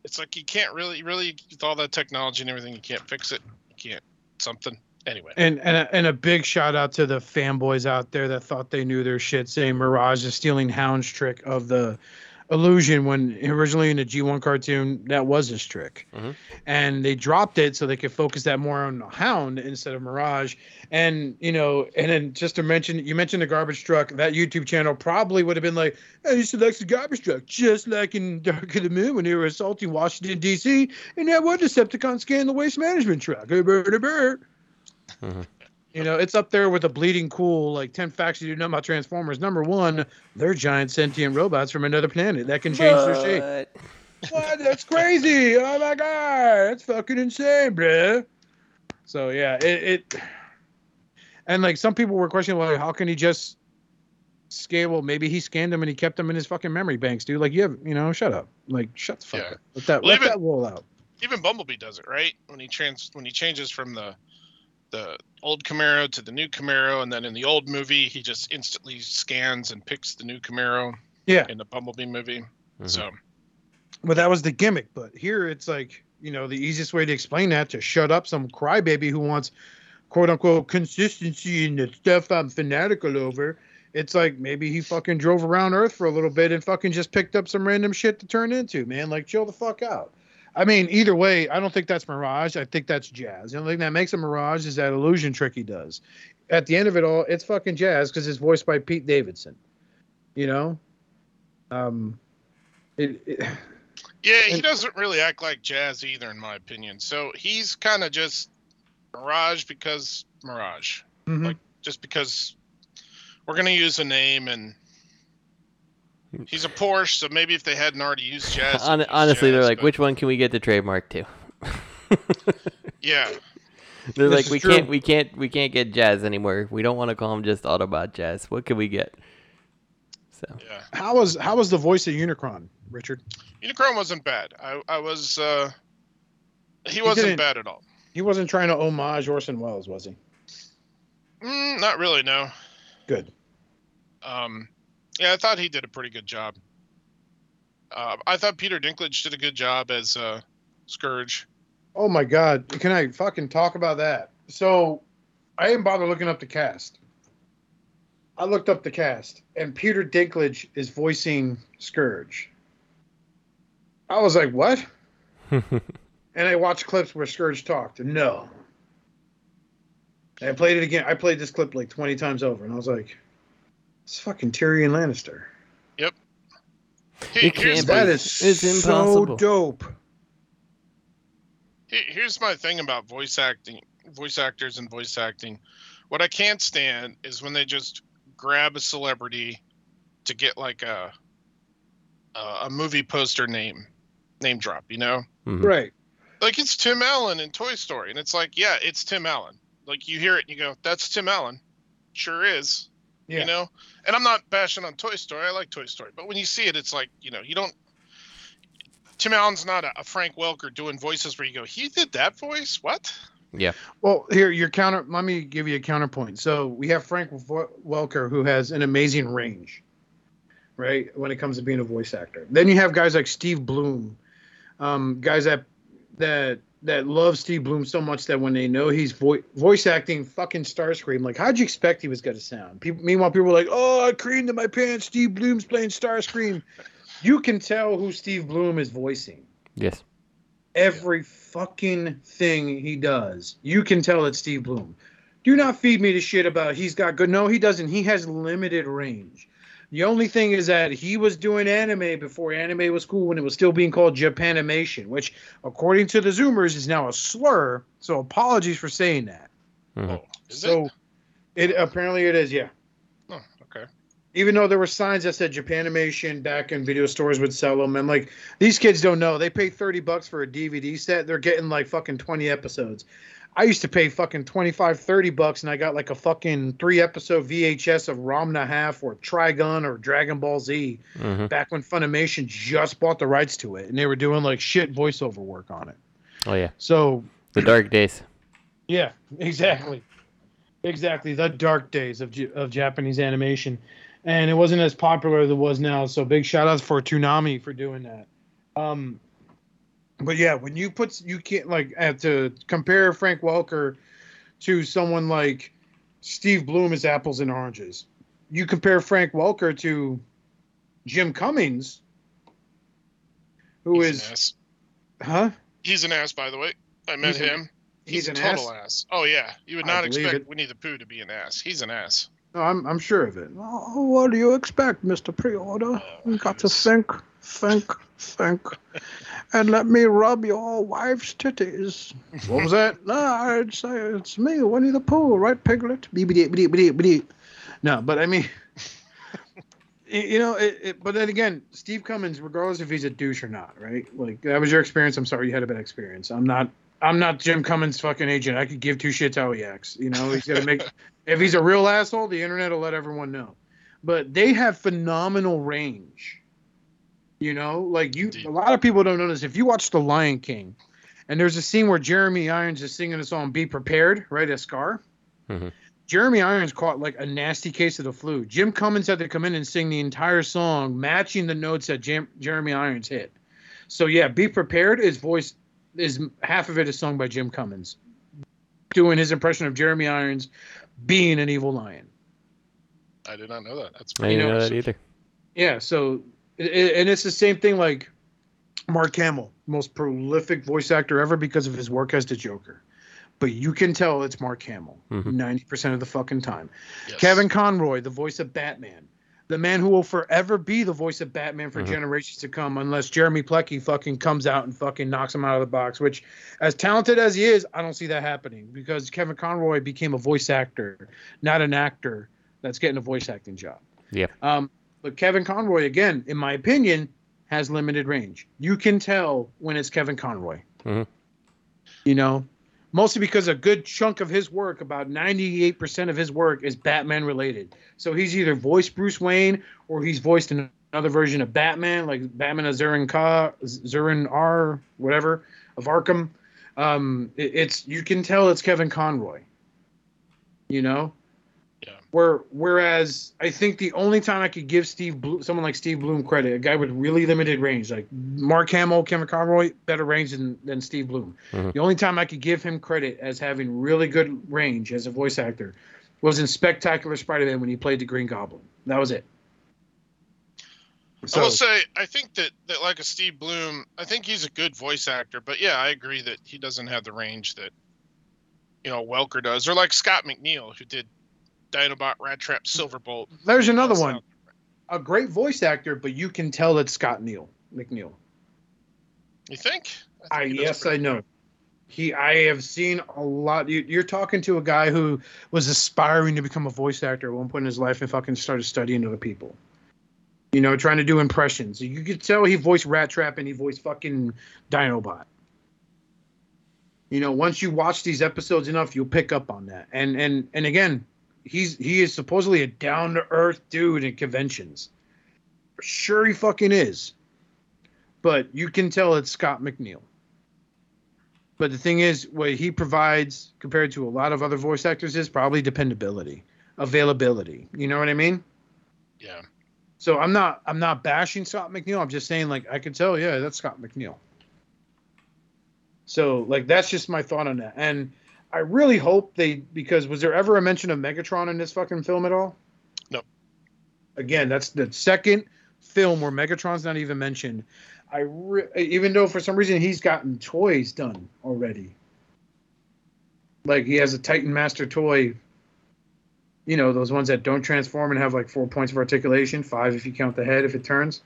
It's like you can't really, really, with all that technology and everything, you can't fix it. You can't something. Anyway, And and a, and a big shout out to the fanboys out there that thought they knew their shit, saying Mirage is stealing Hound's trick of the illusion when originally in the G1 cartoon that was his trick, Mhm. and they dropped it so they could focus that more on Hound instead of Mirage. And you know, and then just to mention, you mentioned the garbage truck. That YouTube channel probably would have been like, "Hey, he selects the garbage truck, just like in Dark of the Moon when they were assaulting Washington D.C. and that one Decepticon scanned the waste management truck." Mhm. You know, it's up there with a bleeding cool, like 10 facts you didn't know about Transformers. Number one, they're giant sentient robots from another planet that can change their shape. What? That's crazy. Oh my God. That's fucking insane, bruh. So, yeah, it, it. And like some people were questioning, like, how can he just scale? Well, maybe he scanned them and he kept them in his fucking memory banks, dude. Like, you have, you know, shut up. Like, shut the fuck Yeah. up. Let that, Well, let even- that roll out. even Bumblebee does it, right? When he trans when he changes from the the old Camaro to the new Camaro, and then in the old movie, he just instantly scans and picks the new Camaro. Yeah. In the Bumblebee movie, Mhm. so But that was the gimmick. But here it's like, you know, the easiest way to explain that to shut up some crybaby who wants quote unquote consistency in the stuff I'm fanatical over. It's like maybe he fucking drove around Earth for a little bit and fucking just picked up some random shit to turn into, man. Like chill the fuck out. I mean, either way, I don't think that's Mirage. I think that's Jazz. The only thing that makes a Mirage is that illusion trick he does. At the end of it all, it's fucking Jazz because it's voiced by Pete Davidson. You know? Um it, it yeah, he And- doesn't really act like Jazz either, in my opinion. So he's kind of just Mirage because Mirage, mhm. Like- just because we're gonna use a name and. He's a Porsche, so maybe if they hadn't already used Jazz, Hon- use honestly, they're like, but- which one can we get the trademark to? Yeah, They're This like, we true. can't, we can't, we can't get Jazz anymore. We don't want to call him just Autobot Jazz. What can we get? So yeah. How was how was the voice of Unicron, Richard? Unicron wasn't bad. I I was uh he wasn't didn't- bad at all. He wasn't trying to homage Orson Welles, was he? Mm, not really, no. Good. Um yeah, I thought he did a pretty good job. Uh, I thought Peter Dinklage did a good job as uh Scourge. Oh my God! Can I fucking talk about that? So, I didn't bother looking up the cast. I looked up the cast, and Peter Dinklage is voicing Scourge. I was like, "What?" And I watched clips where Scourge talked. and No. And I played it again. I played this clip like twenty times over, and I was like, "It's fucking Tyrion Lannister." Yep. He- It here's, can't my, That be. is It's so impossible. dope. he- here's my thing about voice acting, voice actors and voice acting. What I can't stand is when they just grab a celebrity to get like a a, a movie poster name name drop, you know? Mhm. Right. like it's Tim Allen in Toy Story, and it's like, yeah, it's Tim Allen. Like you hear it, and you go, "That's Tim Allen." Sure is, Yeah. you know. And I'm not bashing on Toy Story. I like Toy Story, but when you see it, it's like, you know, you don't. Tim Allen's not a, a Frank Welker doing voices where you go, "He did that voice? What?" yeah. Well, here your counter. Let me give you a counterpoint. So we have Frank Welker, who has an amazing range, right? When it comes to being a voice actor. Then you have guys like Steve Blum, um, guys that that that love Steve Blum so much that when they know he's vo- voice acting fucking Starscream, like how'd you expect he was gonna sound? People, meanwhile, people were like, "Oh, I creamed in my pants. Steve Blum's playing Starscream." You can tell who Steve Blum is voicing Yes. every fucking thing he does. You can tell it's Steve Blum. Do not feed me the shit about he's got good. No, he doesn't. He has limited range. The only thing is that he was doing anime before anime was cool when it was still being called Japanimation, which, according to the Zoomers, is now a slur. So apologies for saying that. Mhm. Oh, is so it? it apparently it is, yeah. Oh, okay. Even though there were signs that said Japanimation back in video stores would sell them, and like these kids don't know. They pay thirty bucks for a DVD set. They're getting like fucking twenty episodes. I used to pay fucking 25, 30 bucks, and I got like a fucking three episode VHS of Ranma Half or Trigun or Dragon Ball Z Mhm. back when Funimation just bought the rights to it, and they were doing like shit voiceover work on it. Oh yeah, So the dark days. yeah, exactly, exactly. The dark days of of Japanese animation, and it wasn't as popular as it was now. So big shout outs for Toonami for doing that. Um, but yeah, when you put you can't like have to compare Frank Welker to someone like Steve Blum is apples and oranges. You compare Frank Welker to Jim Cummings, who He's is an ass. huh? He's an ass, by the way. I met He's an- him. He's, a an total ass. ass. Oh yeah, you would not expect it. Winnie the Pooh to be an ass. He's an ass. No, I'm I'm sure of it. Oh, what do you expect, Mister Pre-order? Uh, you got to think, think, think, and let me rub your wife's titties. What was that? No, I'd say it's me, Winnie the Pooh, right, Piglet? No, but I mean, you know, it, it, but then again, Steve Cummings, regardless if he's a douche or not, right? Like that was your experience. I'm sorry you had a bad experience. I'm not. I'm not Jim Cummings' fucking agent. I could give two shits how he acts. You know, he's gonna make. if he's a real asshole, the internet will let everyone know. But they have phenomenal range. You know, like you. A lot of people don't know this. If you watch The Lion King, and there's a scene where Jeremy Irons is singing a song "Be Prepared," right? A scar. Mhm. Jeremy Irons caught like a nasty case of the flu. Jim Cummings had to come in and sing the entire song, matching the notes that Jam- Jeremy Irons hit. So yeah, "Be Prepared" is voice is half of it is sung by Jim Cummings, doing his impression of Jeremy Irons being an evil lion. I did not know that. That's I pretty didn't know that impressive. either. Yeah, so i- i- and it's the same thing like Mark Hamill, most prolific voice actor ever because of his work as the Joker. But you can tell it's Mark Hamill Mhm. 90% of the fucking time. Yes. Kevin Conroy, the voice of Batman. The man who will forever be the voice of Batman for Mhm. generations to come, unless Jeremy Plecky fucking comes out and fucking knocks him out of the box. Which, as talented as he is, I don't see that happening because Kevin Conroy became a voice actor, not an actor that's getting a voice acting job. Yeah. Um, but Kevin Conroy, again, in my opinion, has limited range. You can tell when it's Kevin Conroy. Mhm. You know, mostly because a good chunk of his work, about 98% of his work, is Batman related. So he's either voiced Bruce Wayne or he's voiced another version of Batman, like Batman of Zurin Ka, Zurin R, whatever, of Arkham. Um, it- it's you can tell it's Kevin Conroy. You know. Where whereas I think the only time I could give Steve Blum, someone like Steve Blum credit, a guy with really limited range, like Mark Hamill, Kevin Conroy, better range than, than Steve Blum. Mhm. The only time I could give him credit as having really good range as a voice actor was in Spectacular Spider-Man when he played the Green Goblin. That was it. I will say, I think that, that like a Steve Blum, I think he's a good voice actor, but yeah, I agree that he doesn't have the range that you know Welker does, or like Scott McNeil who did Dinobot, Rattrap, Silverbolt. there's another one, a great voice actor, but you can tell it's Scott Neal McNeil. You think? I think does yes, I know. He, I have seen a lot. You, you're talking to a guy who was aspiring to become a voice actor at one point in his life and fucking started studying other people. You know, trying to do impressions. You could tell he voiced Rattrap and he voiced fucking Dinobot. You know, once you watch these episodes enough, you'll pick up on that. And and and again, he's he is supposedly a down to earth dude in conventions. Sure, he fucking is. But you can tell it's Scott McNeil. But the thing is, what he provides compared to a lot of other voice actors is probably dependability, availability. You know what I mean? Yeah. So I'm not I'm not bashing Scott McNeil. I'm just saying like I could tell, yeah, that's Scott McNeil. So like that's just my thought on that. And I really hope they because was there ever a mention of Megatron in this fucking film at all? No. Again, that's the second film where Megatron's not even mentioned. I re- even though for some reason he's gotten toys done already. Like he has a Titan Master toy You know, those ones that don't transform and have like four points of articulation, five if you count the head if it turns.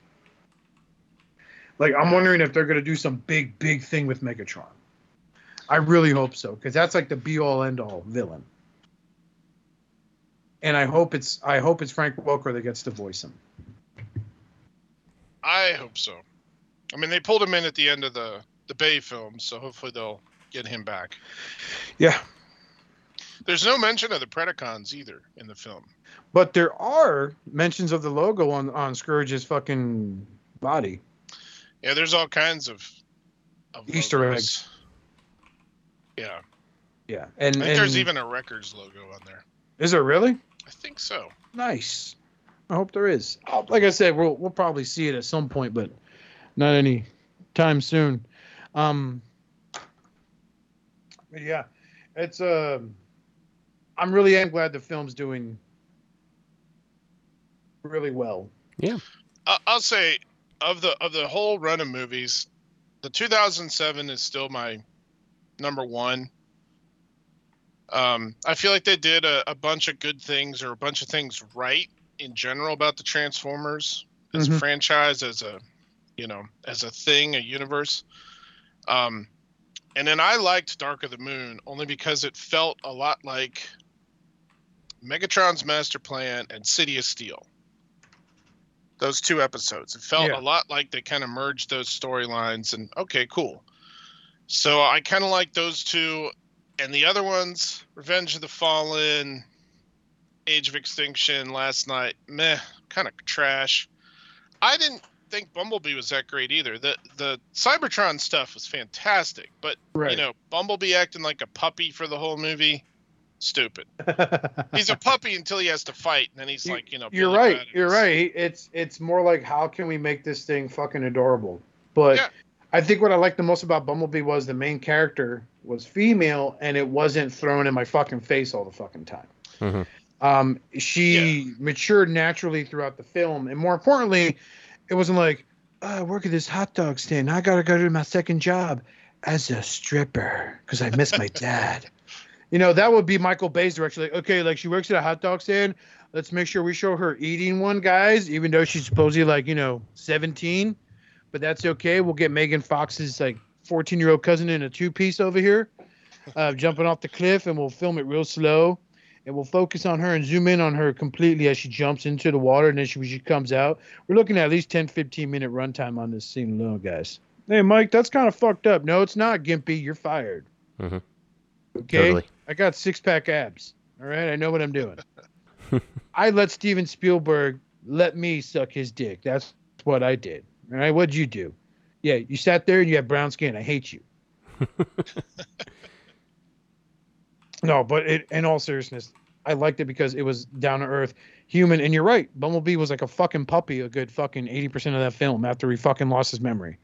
Like, I'm wondering if they're going to do some big, big thing with Megatron. I really hope so, because that's like the be all end all villain. And I hope it's I hope it's Frank Welker that gets to voice him. I hope so. I mean, they pulled him in at the end of the the Bay film, so hopefully they'll get him back. Yeah, There's no mention of the Predacons either in the film. but there are mentions of the logo on on Scourge's fucking body. Yeah, there's all kinds of, of Easter logos. eggs. Yeah, Yeah, and, I think and there's even a records logo on there. is there really? I think so. Nice. I hope there is. Uh, Like I said, we'll we'll probably see it at some point, but not any time soon. Um, yeah, it's um, I'm really am glad the film's doing really well. I- I'll say of the of the whole run of movies, the 2007 is still my number one. Um, I feel like they did a, a bunch of good things or a bunch of things right in general about the Transformers as a Mhm. franchise, as a you know, as a thing, a universe. Um, and then I liked Dark of the Moon only because it felt a lot like Megatron's Master Plan and City of Steel those two episodes. It felt Yeah. a lot like they kind of merged those storylines and okay, cool. So I kind of like those two and the other ones, Revenge of the Fallen, Age of Extinction, Last Knight, meh, kind of trash. I didn't think Bumblebee was that great either. The the Cybertron stuff was fantastic, but Right. you know, Bumblebee acting like a puppy for the whole movie, stupid. He's a puppy until he has to fight, and then he's You- like, you know, You're right. You're right. It's it's more like how can we make this thing fucking adorable? But Yeah. I think what I liked the most about Bumblebee was the main character was female and it wasn't thrown in my fucking face all the fucking time. Mhm. Um, she matured naturally throughout the film, and more importantly, it wasn't like oh, I work at this hot dog stand. I gotta go to my second job as a stripper because I miss my dad. You know, that would be Michael Bay's direction. Like, okay, like she works at a hot dog stand. Let's make sure we show her eating one, guys, even though she's supposedly like, you know, 17. But that's okay. We'll get Megan Fox's like 14 year old cousin in a two piece over here, uh, jumping off the cliff, and we'll film it real slow. And we'll focus on her and zoom in on her completely as she jumps into the water and then she, when she comes out. We're looking at at least 10, 15 minute runtime on this scene alone, guys. Hey, Mike, that's kind of fucked up. No, it's not, Gimpy. You're fired. Mhm. Okay. Totally. I got six pack abs. All right. I know what I'm doing. I let Steven Spielberg let me suck his dick. That's what I did. All right. What'd you do? Yeah. You sat there and you had brown skin. I hate you. no, but it, in all seriousness, I liked it because it was down to earth, human. And you're right. Bumblebee was like a fucking puppy a good fucking 80% of that film after he fucking lost his memory.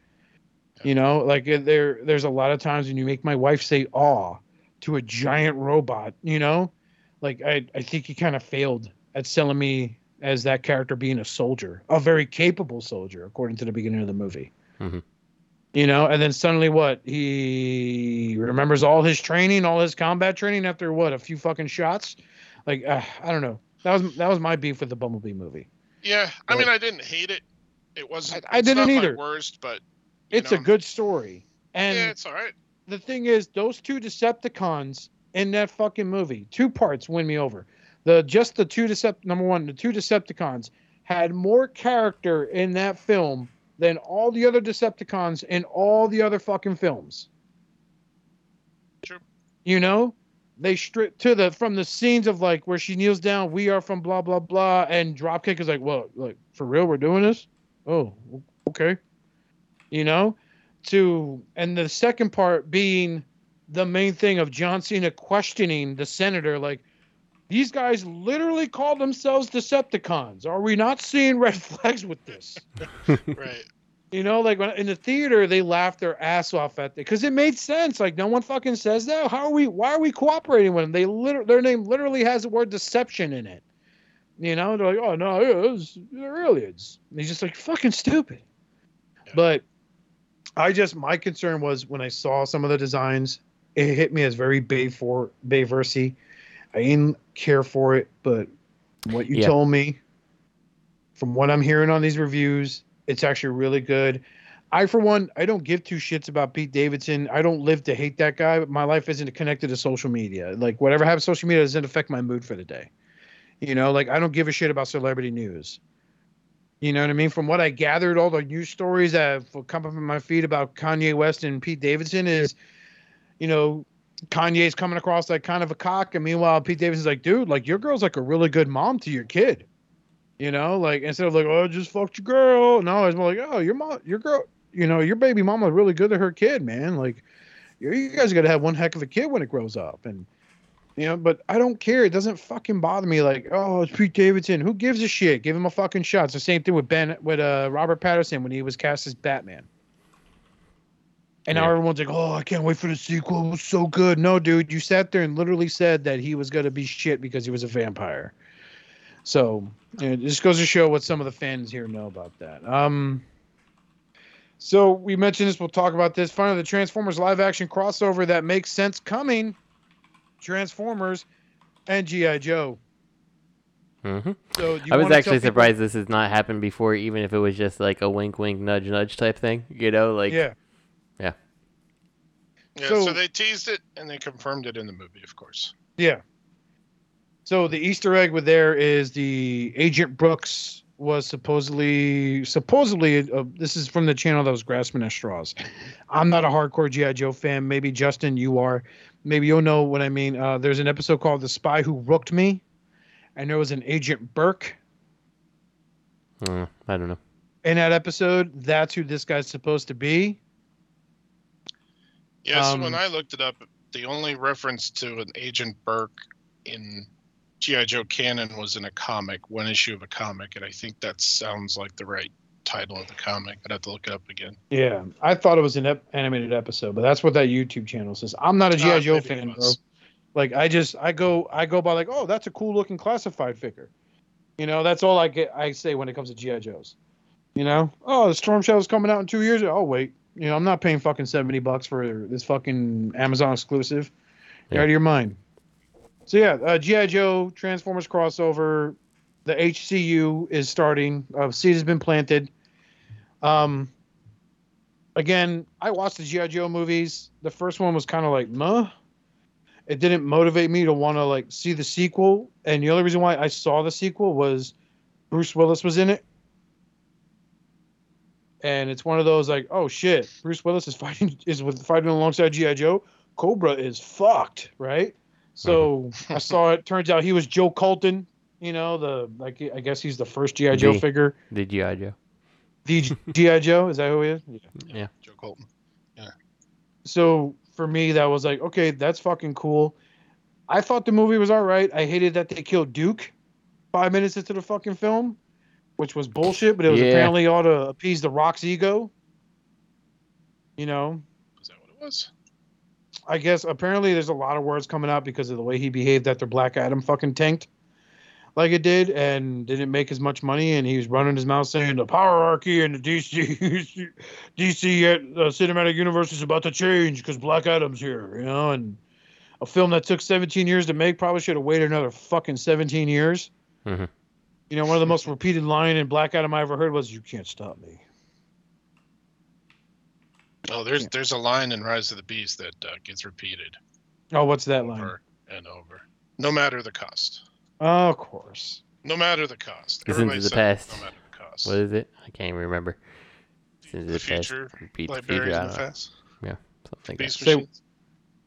You know, like uh, there, there's a lot of times when you make my wife say "aw" to a giant robot. You know, like I, I think he kind of failed at selling me as that character being a soldier, a very capable soldier, according to the beginning of the movie. Mhm. You know, and then suddenly what? He remembers all his training, all his combat training after what? A few fucking shots. Like uh, I don't know. That was that was my beef with the Bumblebee movie. Yeah, I But- mean, I didn't hate it. It wasn't. I- I didn't not either. Worst, but you It's a good story, and yeah, it's all right. the thing is, those two Decepticons in that fucking movie, two parts win me over. The just the two Decept number one, the two Decepticons had more character in that film than all the other Decepticons in all the other fucking films. True. You know, they strip to the from the scenes of like where she kneels down, we are from blah blah blah, and Dropkick is like, well, like for real, we're doing this? Oh, okay. You know, to and the second part being the main thing of John Cena questioning the senator, like these guys literally call themselves Decepticons. Are we not seeing red flags with this? Right. You know, like when in the theater, they laughed their ass off at it because it made sense. Like no one fucking says that. How are we? Why are we cooperating with them? They literally, their name literally has the word deception in it. You know, they're like, oh no, yeah, was, they're aliens. And he's just like fucking stupid. Yeah. But I just my concern was when I saw some of the designs, it hit me as very Bay for Bayversey. I didn't care for it, but what you Yeah. told me, from what I'm hearing on these reviews, it's actually really good. I, for one, I don't give two shits about Pete Davidson. I don't live to hate that guy. But my life isn't connected to social media. Like whatever happens on social media doesn't affect my mood for the day. You know, like I don't give a shit about celebrity news. You know what I mean? From what I gathered, all the news stories that have come up in my feed about Kanye West and Pete Davidson is, you know, Kanye's coming across like kind of a cock, and meanwhile Pete Davidson's like, dude, like your girl's like a really good mom to your kid. You know, like instead of like, oh, just fucked your girl. No, it's more like, oh, your mom, your girl, you know, your baby mama's really good to her kid, man. Like, you you guys got to have one heck of a kid when it grows up, and you know. But I don't care. It doesn't fucking bother me. Like, oh, it's Pete Davidson. Who gives a shit? Give him a fucking shot. It's the same thing with Ben with uh Robert Patterson when he was cast as Batman. And now everyone's like, "Oh, I can't wait for the sequel. It was so good." No, dude, you sat there and literally said that he was gonna be shit because he was a vampire. So it just goes to show what some of the fans here know about that. Um, so we mentioned this. We'll talk about this. Finally, the Transformers live action crossover that makes sense coming. Transformers and GI Joe. hmm So I was wanna tell actually people- surprised this has not happened before, even if it was just like a wink, wink, nudge, nudge type thing. You know, like yeah. Yeah, So- so, they teased it and they confirmed it in the movie, of course. Yeah. So the Easter egg with there is the Agent Brooks was supposedly supposedly uh, this is from the channel that was grasping at straws. I'm not a hardcore GI Joe fan. Maybe Justin, you are. Maybe you'll know what I mean. Uh, there's an episode called "The Spy Who Rooked Me," and there was an Agent Burke mm, I don't know. in that episode. That's who this guy's supposed to be. Yeah, so Um, when I looked it up, the only reference to an Agent Burke in G.I. Joe canon was in a comic, one issue of a comic, and I think that sounds like the right title of the comic. I'd have to look it up again. Yeah, I thought it was an ep- animated episode, but that's what that YouTube channel says. I'm not a GI Ah, Joe fan, bro. Like I just I go I go by like, oh, that's a cool looking classified figure. You know, that's all I get I say when it comes to GI Joes. You know, oh, the Storm Shadow's coming out in two years. Oh wait, you know, I'm not paying fucking seventy bucks for this fucking Amazon exclusive. You're Yeah. out of your mind. So yeah, uh, GI Joe Transformers crossover. The HCU is starting. Uh, seed has been planted. Um, again, I watched the GI Joe movies. The first one was kind of like, muh. It didn't motivate me to want to like see the sequel. And the only reason why I saw the sequel was Bruce Willis was in it. And it's one of those like, oh shit, Bruce Willis is fighting is with fighting alongside GI Joe. Cobra is fucked, right? So uh-huh. I saw it. Turns out he was Joe Colton. You know the like I guess he's the first GI Joe The- figure. The GI Joe. The GI Joe is that who he is? Yeah. Yeah. Joe Colton. Yeah. So for me that was like okay that's fucking cool i thought the movie was all right i hated that they killed duke five minutes into the fucking film which was bullshit but it was Yeah. apparently all to appease the rock's ego you know Was that what it was? i guess apparently there's a lot of words coming out because of the way he behaved after black adam fucking tanked like it did and didn't make as much money and he was running his mouth saying the hierarchy and the dc dc uh, cinematic universe is about to change because black adam's here you know and a film that took 17 years to make probably should have waited another fucking 17 years Mhm. You know one of the most repeated line in black adam i ever heard was you can't stop me Oh, there's Yeah. there's a line in Rise of the Beast that uh, gets repeated oh what's that line over and over, no matter the cost. oh, of course No matter the cost. Listen to Everybody the past. No matter the cost. What is it? I can't even remember. Since the the past, future, repeat the future. buried I in the don't know. past. Something like that. Beast Say-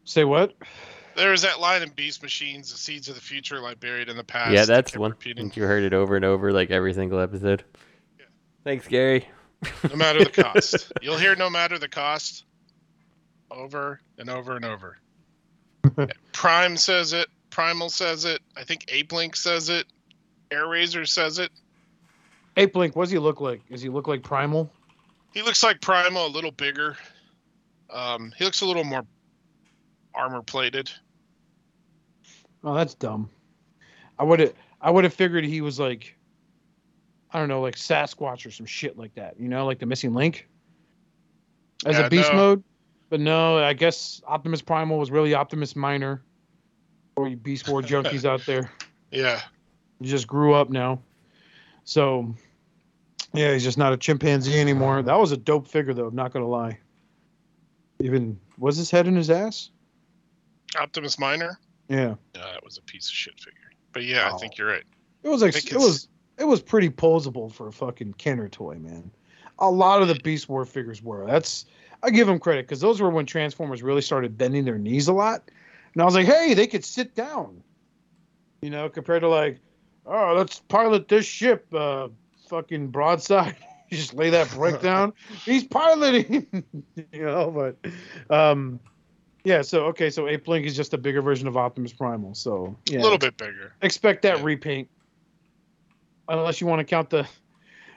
say what There is that line in Beast Machines, the seeds of the future lie buried in the past. Yeah, that's one. Repeating. Think you heard it over and over, like every single episode. Yeah. Thanks, Gary. No matter the cost. You'll hear no matter the cost over and over and over. Prime says it. Primal says it. I think Apelinq says it. Airazor says it. Apelinq, what does he look like? Does he look like Primal? He looks like Primal, a little bigger. Um, he looks a little more armor plated. Oh, that's dumb. I would have I would have figured he was like I don't know, like Sasquatch or some shit like that, you know, like the missing link. As Yeah, a beast no. mode. But no, I guess Optimus Primal was really Optimus Minor. Or you Beast War junkies out there. Yeah. He just grew up now. So, yeah, he's just not a chimpanzee anymore. That was a dope figure, though. I'm not gonna lie. Even was his head in his ass? Optimus Minor. Yeah, Yeah, that was a piece of shit figure. But yeah, I Oh. think you're right. it was like it was it was pretty posable for a fucking Kenner toy, man. A lot of the Beast War figures were. That's I give them credit because those were when Transformers really started bending their knees a lot, and I was like, hey, they could sit down. You know, compared to like, oh, let's pilot this ship, uh, fucking broadside. you just lay that brick down. He's piloting. you know, but um, yeah. So okay, so Apelinq is just a bigger version of Optimus Primal. So yeah, A little bit bigger. expect that Yeah. repaint unless you want to count the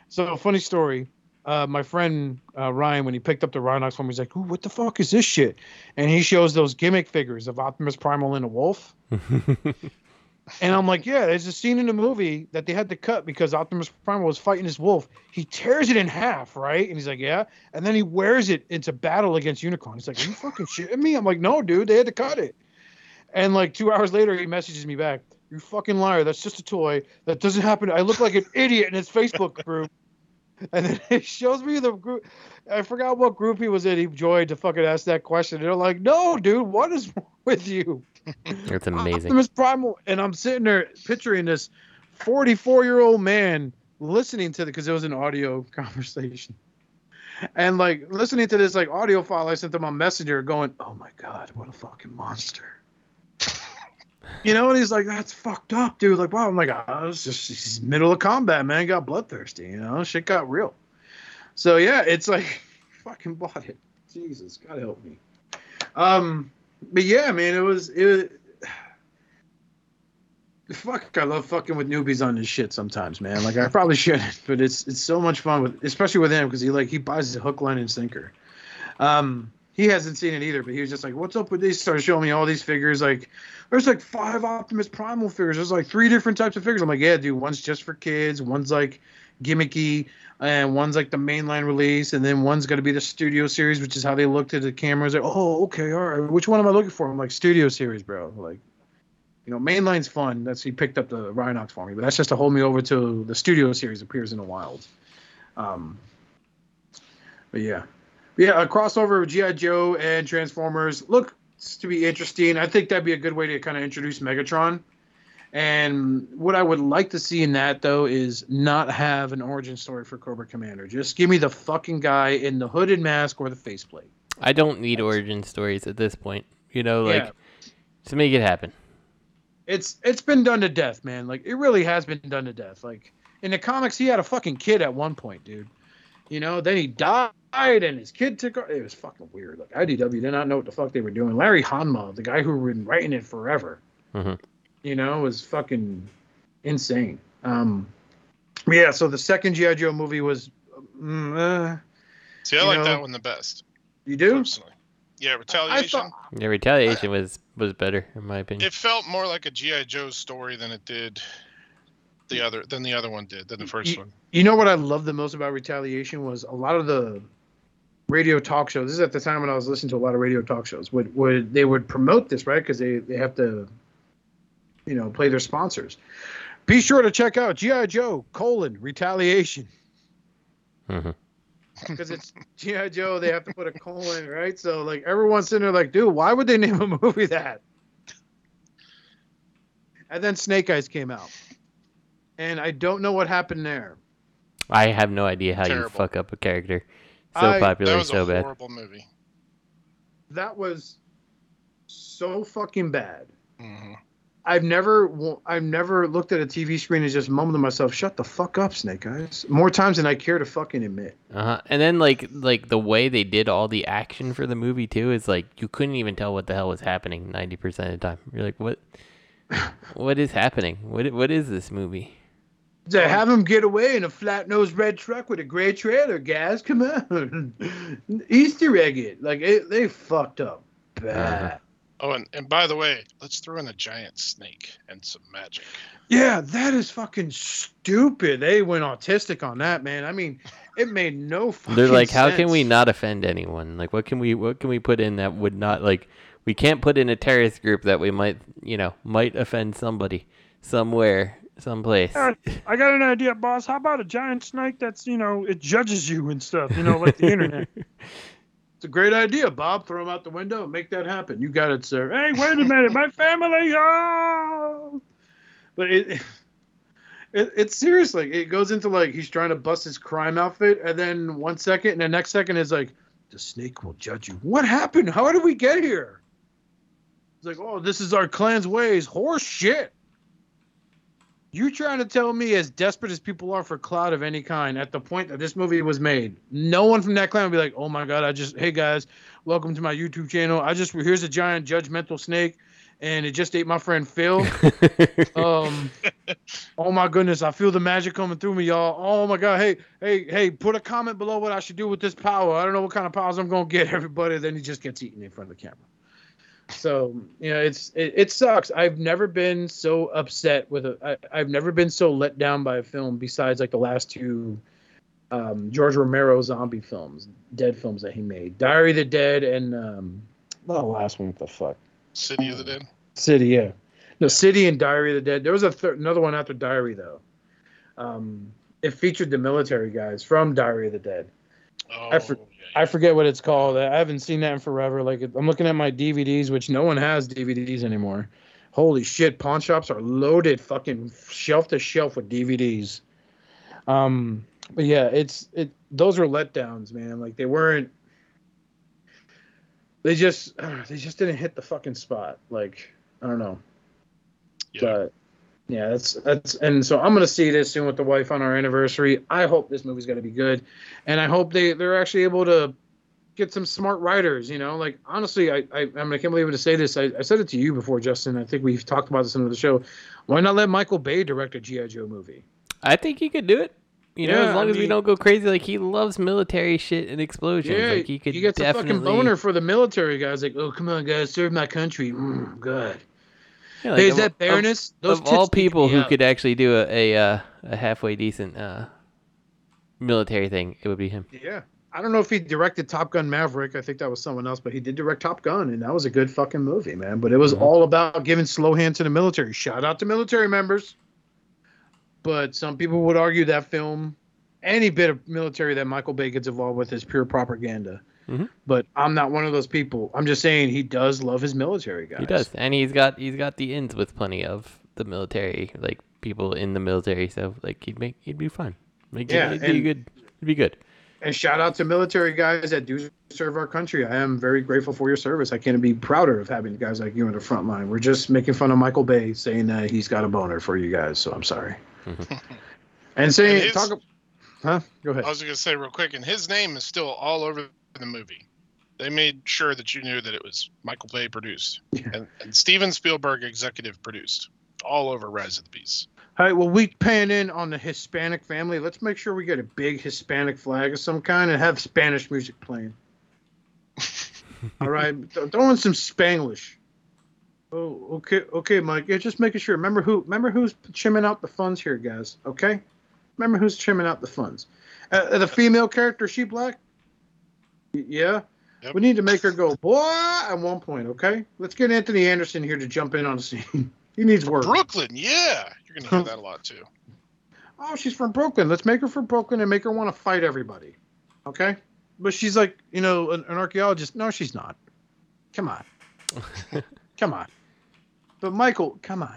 so funny story uh, my friend uh, ryan when he picked up the rhinox for me he's like Ooh, what the fuck is this shit and he shows those gimmick figures of optimus primal and a wolf and i'm like yeah there's a scene in the movie that they had to cut because optimus Prime was fighting this wolf he tears it in half right and he's like yeah and then he wears it into battle against unicron he's like are you fucking shitting me i'm like no dude they had to cut it and like two hours later, he messages me back. You fucking liar. That's just a toy. That doesn't happen. I look like an idiot in his Facebook group. And then he shows me the group. I forgot what group he was in. He joined to fucking ask that question. And they're like, no, dude, what is with you? That's amazing. Optimus Primal. And I'm sitting there picturing this 44 year old man listening to the, because it was an audio conversation. And like listening to this like audio file I sent them on Messenger going, oh my God, what a fucking monster. You know, and he's like, "That's fucked up, dude." Like, wow, I'm like, oh, it's just he's middle of combat, man. Got bloodthirsty, you know. Shit got real. So yeah, it's like, fucking bought it. Jesus, God help me. Um, but yeah, man, it was it. Fuck, I love fucking with newbies on this shit sometimes, man. Like I probably shouldn't, but it's it's so much fun with, especially with him because he like he buys the hook, line, and sinker. Um, he hasn't seen it either, but he was just like, "What's up with these?" Started showing me all these figures. Like, there's like five Optimus Primal figures. There's like three different types of figures. I'm like, "Yeah, dude. One's just for kids. One's like gimmicky, and one's like the mainline release, and then one's going to be the studio series, which is how they looked at the cameras. Like, oh, okay, all right. Which one am I looking for? I'm like, studio series, bro. Like, you know, mainline's fun. That's he picked up the Rhinox for me, but that's just to hold me over to the studio series appears in the wild. Um, but yeah, yeah, a crossover of GI Joe and Transformers looks to be interesting. I think that'd be a good way to kind of introduce Megatron. And what I would like to see in that though is not have an origin story for Cobra Commander. Just give me the fucking guy in the hooded mask or the faceplate. I don't need origin stories at this point. You know, like Yeah. to make it happen. It's it's been done to death, man. Like it really has been done to death. Like in the comics, he had a fucking kid at one point, dude. You know, then he died and his kid took. o- It was fucking weird. Like IDW did not know what the fuck they were doing. Larry Hama, the guy who had been writing it forever, Mhm. You know, was fucking insane. Um, yeah. So the second GI Joe movie was, mm, uh, See, I like know- that one the best. you do? Personally. Yeah, I retaliation. thought Yeah, retaliation was was better in my opinion. it felt more like a GI Joe story than it did the other than the other one did than the first Ye- one. You know what I love the most about Retaliation was a lot of the radio talk shows. This is at the time when I was listening to a lot of radio talk shows. Would would they would promote this right because they they have to, you know, play their sponsors. Be sure to check out GI Joe colon Retaliation Mhm. because it's GI Joe. They have to put a colon right. So like everyone's sitting there like, dude, why would they name a movie that? And then Snake Eyes came out, and I don't know what happened there. I have no idea how you fuck up a character so I- popular That was so a bad. horrible movie. that was so fucking bad. hmm I've never, I've never looked at a TV screen and just mumbled to myself, "Shut the fuck up, Snake Eyes." More times than I care to fucking admit. Uh-huh. And then like like the way they did all the action for the movie too is like you couldn't even tell what the hell was happening 90% of the time. You're like, "What what is happening? What what is this movie?" To have him get away in a flat-nosed red truck with a gray trailer, guys, come on, Easter egg it. Like it, they fucked up bad. Oh, and, and by the way, let's throw in a giant snake and some magic. Yeah, that is fucking stupid. They went autistic on that, man. I mean, it made no fucking They're like, "How can we not offend anyone? Like what can we what can we put in that would not like we can't put in a terrorist group that we might you know might offend somebody somewhere, someplace. Uh, I got an idea, boss. How about a giant snake that's, you know, it judges you and stuff, you know, like the internet? It's a great idea, Bob. Throw him out the window and make that happen. You got it, sir. Hey, wait a minute. My family. Oh! But it, it, it's seriously, it goes into like he's trying to bust his crime outfit, and then one second, and the next second is like, the snake will judge you. What happened? How did we get here? It's like, oh, this is our clan's ways. Horse shit. You trying to tell me, as desperate as people are for clout of any kind, at the point that this movie was made, no one from that clan would be like, "Oh my god, I just, hey guys, welcome to my YouTube channel. I just here's a giant judgmental snake, and it just ate my friend Phil. Um, oh my goodness, I feel the magic coming through me, y'all. Oh my god, hey, hey, hey, put a comment below what I should do with this power. I don't know what kind of powers I'm gonna get, everybody. Then he just gets eaten in front of the camera. So you know, it's it, it sucks. I've never been so upset with a. I, I've never been so let down by a film besides like the last two um, George Romero zombie films, dead films that he made, Diary of the Dead, and um, the last one. What the fuck? City of the Dead. City, yeah. No, City and Diary of the Dead. There was a thir- another one after Diary though. Um, it featured the military guys from Diary of the Dead. Oh, I for- yeah, I forget what it's called. I haven't seen that in forever. Like I'm looking at my DVDs, which no one has DVDs anymore. Holy shit! Pawn shops are loaded, fucking shelf to shelf with DVDs. Um, but yeah, it's it. Those were letdowns, man. Like they weren't. They just they just didn't hit the fucking spot. Like I don't know. yeah. But yeah, that's that's and so I'm gonna see this soon with the wife on our anniversary. I hope this movie's gonna be good, and I hope they they're actually able to get some smart writers. You know, like honestly, I I, I, mean, I can't believe I'm to say this. I, I said it to you before, Justin. I think we've talked about this in the show. Why not let Michael Bay direct a GI Joe movie? I think he could do it. You know, Yeah, as long I as we don't go crazy. Like he loves military shit and explosions. Yeah, like he could gets definitely. a fucking boner for the military guys. Like, oh come on, guys, serve my country. Mm, God. Yeah, like, hey, is of- that of- Baroness? Those of all tits need to people who out. could actually do a a, uh, a halfway decent uh, military thing, it would be him. Yeah. I don't know if he directed Top Gun Maverick. I think that was someone else, but he did direct Top Gun, and that was a good fucking movie, man. But it was Mhm. all about giving slow hand to the military. Shout out to military members. But some people would argue that film, any bit of military that Michael Bay gets involved with, is pure propaganda. Mhm. But I'm not one of those people. I'm just saying he does love his military guys. He does, and he's got he's got the ins with plenty of the military, like people in the military. So like he'd make he'd be fun. Like, Yeah, it'd be good. It'd be good. And shout out to military guys that do serve our country. I am very grateful for your service. I can't be prouder of having guys like you in the front line. We're just making fun of Michael Bay, saying that he's got a boner for you guys. So I'm sorry. and saying, And his- talk, huh? Go ahead. I was going to say real quick, and his name is still all over the movie. They made sure that you knew that it was Michael Bay produced and, and Steven Spielberg executive produced, all over Rise of the Beast. All right. Well, we pan in on the Hispanic family. Let's make sure we get a big Hispanic flag of some kind and have Spanish music playing. All right. Th- Throw in some Spanglish. Oh, okay, okay, Mike. Yeah, just making sure. Remember who? Remember who's trimming out the funds here, guys? Okay. Remember who's trimming out the funds? Uh, the female character, she black? Y- Yeah. Yep. We need to make her go boy at one point. Okay. Let's get Anthony Anderson here to jump in on the scene. he needs work. Brooklyn, yeah. You're going to hear that a lot too. oh, she's from Brooklyn. Let's make her from Brooklyn and make her want to fight everybody. Okay? But she's like, you know, an, an archaeologist. No, she's not. Come on. come on. But Michael, come on.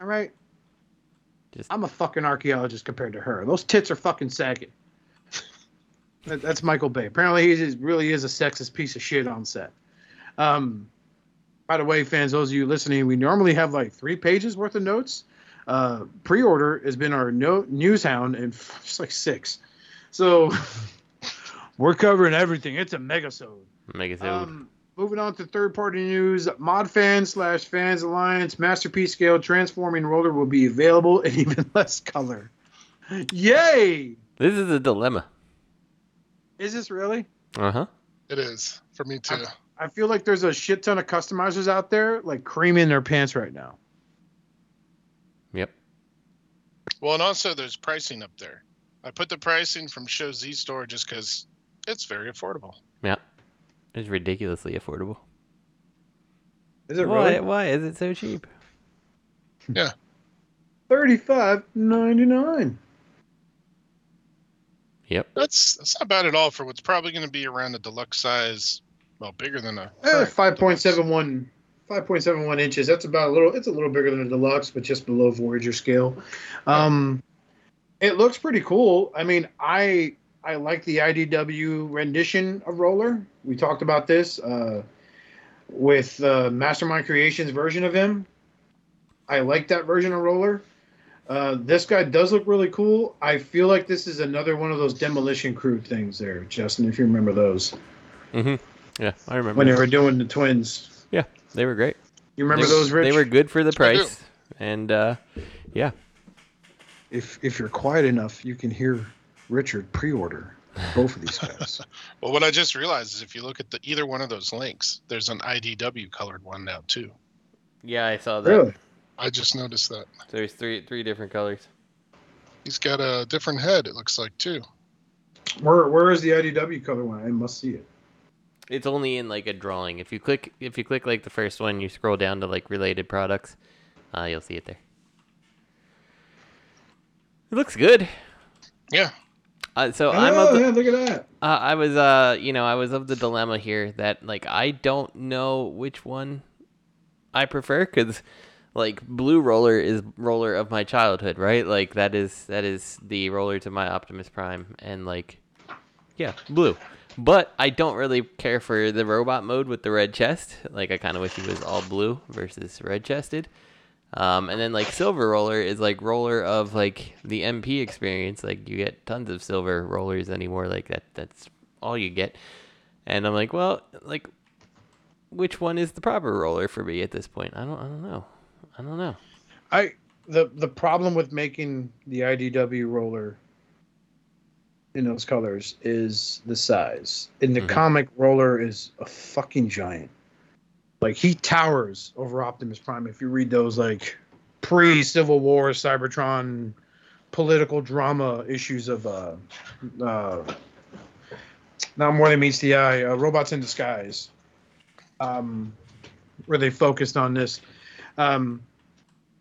All right? Just- I'm a fucking archaeologist compared to her. Those tits are fucking sagging. That- That's Michael Bay. Apparently, he really is a sexist piece of shit on set. Um, by the way, fans, those of you listening, we normally have like three pages worth of notes. Uh, pre-order has been our no- news hound, and f- it's like six. So we're covering everything. It's a megasode. So. Um, moving on to third-party news, ModFans slash Fans Alliance Masterpiece Scale Transforming Roller will be available in even less color. Yay! this is a dilemma. Is this really? Uh huh. It is for me too. I feel like there's a shit ton of customizers out there like creaming their pants right now. Yep. Well, and also there's pricing up there. I put the pricing from ShowZ Store just because it's very affordable. Yeah. It's ridiculously affordable. Is it Why? really? Why is it so cheap? Yeah. Thirty-five ninety-nine. Yep. That's that's not bad at all for what's probably going to be around a deluxe size. Well, bigger than a. Eh, current five point deluxe. 5.71 inches. That's about a little. It's a little bigger than a deluxe, but just below Voyager scale. Um, it looks pretty cool. I mean, I I like the IDW rendition of Roller. We talked about this uh, with uh, Mastermind Creations version of him. I like that version of Roller. Uh, this guy does look really cool. I feel like this is another one of those demolition crew things there, Justin. If you remember those Mm-hmm. Yeah, I remember. when they were doing the twins. Yeah, they were great. You remember they, those, Rich? They were good for the price, and uh, yeah, if if you're quiet enough, you can hear Richard pre-order both of these guys. Well, what I just realized is if you look at the either one of those links, there's an IDW colored one now too. yeah, I saw that. really? I just noticed that. There's three three different colors. He's got a different head. It looks like too. Where where is the IDW color one? I must see it. It's only in like a drawing. If you click if you click like the first one, you scroll down to like related products, uh, you'll see it there. It looks good. Yeah. Uh, so Oh, I'm of the, yeah, look at that. Uh, I was, uh, you know, I was of the dilemma here that like I don't know which one I prefer because like blue roller is roller of my childhood, right? Like that is that is the roller to my Optimus Prime, and like, yeah, blue. But I don't really care for the robot mode with the red chest. Like I kind of wish he was all blue versus red chested. Um, and then like silver roller is like roller of like the MP experience. Like you get tons of silver rollers anymore. Like that that's all you get. And I'm like, well, like which one is the proper roller for me at this point? I don't I don't know. I don't know. I the the problem with making the IDW roller in those colors is the size. In the Mhm. comic, roller is a fucking giant. Like he towers over Optimus Prime. If you read those like pre Civil War Cybertron political drama issues of uh uh not more than meets the eye, uh, robots in disguise. Um where they focused on this. Um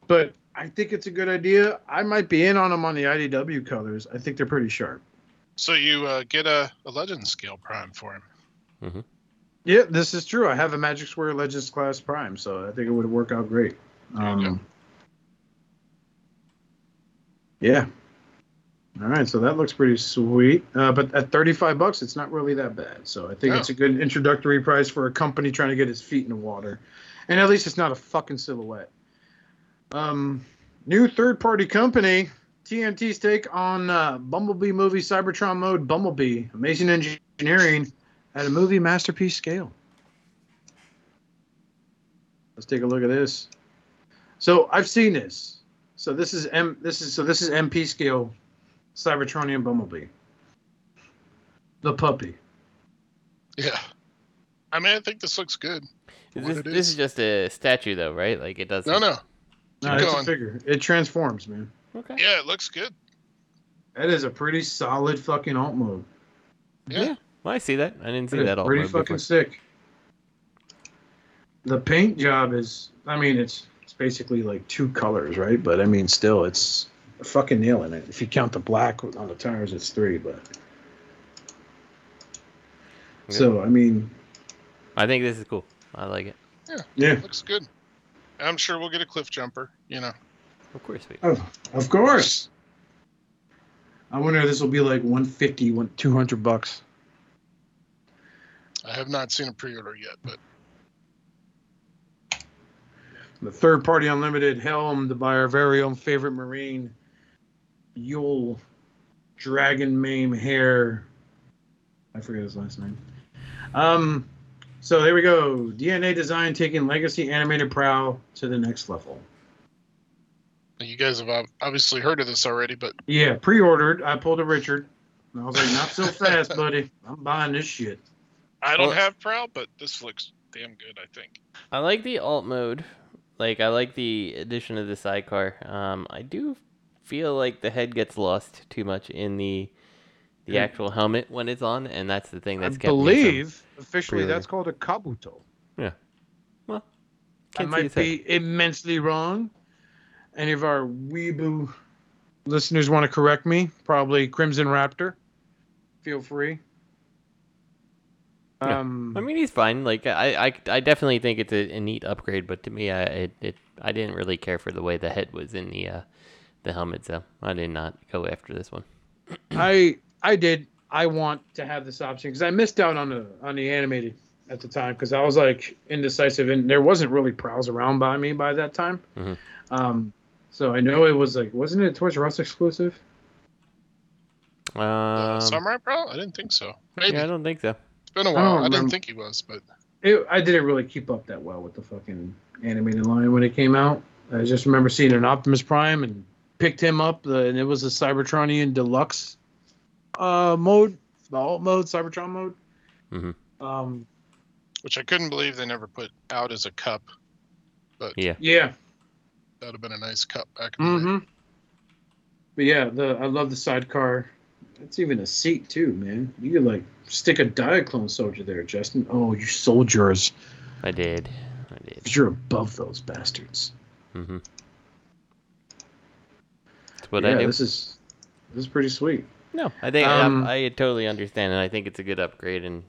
but I think it's a good idea. I might be in on them on the IDW colors. I think they're pretty sharp. So you uh, get a, a legend scale prime for him. Yeah, this is true. I have a Magic Square Legends class Prime, so I think it would work out great. There you go. Um, yeah. All right, so that looks pretty sweet. Uh, but at 35 bucks, it's not really that bad. So I think No. it's a good introductory price for a company trying to get its feet in the water. And at least it's not a fucking silhouette. Um, new third party company, TMT's take on uh, Bumblebee movie Cybertron mode Bumblebee. Amazing engineering at a movie masterpiece scale. Let's take a look at this. So I've seen this. So this is M. This is so this is MP scale, Cybertronian Bumblebee. The puppy. Yeah. I mean, I think this looks good. For Is what this, it this is. is just a statue though, right? Like it doesn't. No, no. No, Keep it's a figure. It transforms, man. Okay. Yeah, it looks good. That is a pretty solid fucking alt mode. Yeah. Well, I see that. I didn't see That is that all pretty mode fucking before. sick. The paint job is. I mean, it's it's basically like two colors, right? But I mean, still, it's fucking nailing it. If you count the black on the tires, it's three. But Yeah. so I mean, I think this is cool. I like it. yeah, Yeah. Looks good. I'm sure we'll get a cliff jumper. You know. Of course we. oh, of course. I wonder if this will be like 150, one- 200 bucks. I have not seen a pre-order yet, but The third party unlimited helmed by our very own favorite Marine, Yule Dragon Mame Hair. I forget his last name. Um, so there we go. DNA design taking legacy animated Prowl to the next level. you guys have obviously heard of this already. But Yeah, pre-ordered. I pulled a Richard. And I was like, not so fast, buddy. I'm buying this shit. I don't Well- have Prowl, but this looks damn good. I think. I like the alt mode. Like I like the addition of the sidecar. Um, I do feel like the head gets lost too much in the the Yeah. actual helmet when it's on, and that's the thing that's I kept me from- believe officially pre-order. that's called a kabuto. might what you be immensely wrong. Any of our weeboo listeners want to correct me? Probably Crimson Raptor. Feel free. Yeah. Um, I mean, he's fine. Like, I, I, I definitely think it's a, a neat upgrade, but to me, I, it, it, I didn't really care for the way the head was in the, uh, the helmet, so I did not go after this one. I I did. I want to have this option because I missed out on the on the animated at the time because I was like indecisive and there wasn't really Prowls around by me by that time. Mhm. Um, so I know it was like wasn't it a Toys R Us exclusive? Uh, Um, Samurai Prowl? I didn't think so. Maybe. yeah, I don't think so. It's been a while. don't I, didn't think he was, but It, I didn't really keep up that well with the fucking animated line when it came out. I just remember seeing an Optimus Prime and picked him up, uh, and it was a Cybertronian Deluxe uh, mode, the alt mode, Cybertron mode. Mhm. Um, which I couldn't believe they never put out as a cup. But Yeah. yeah, that would have been a nice cup back in. Mm-hmm. But yeah, the I love the sidecar. It's even a seat too, man. You could like stick a Diaclone soldier there, Justin. Oh, you soldiers! I did. I did. 'Cause You're above those bastards. Mm-hmm. That's what yeah, I do. this is this is pretty sweet. No, I think Um, I, I totally understand, and I think it's a good upgrade, and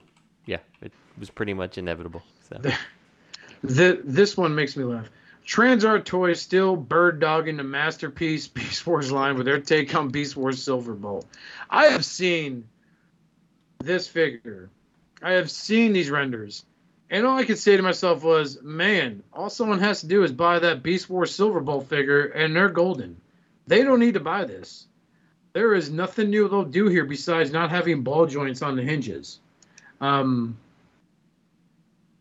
yeah, it was pretty much inevitable. So The, this one makes me laugh. Transart Toys still bird dogging the masterpiece Beast Wars line with their take on Beast Wars Silverbolt. I have seen this figure. I have seen these renders. And all I could say to myself was, man, all someone has to do is buy that Beast Wars Silverbolt figure and they're golden. They don't need to buy this. There is nothing new they'll do here besides not having ball joints on the hinges. Um,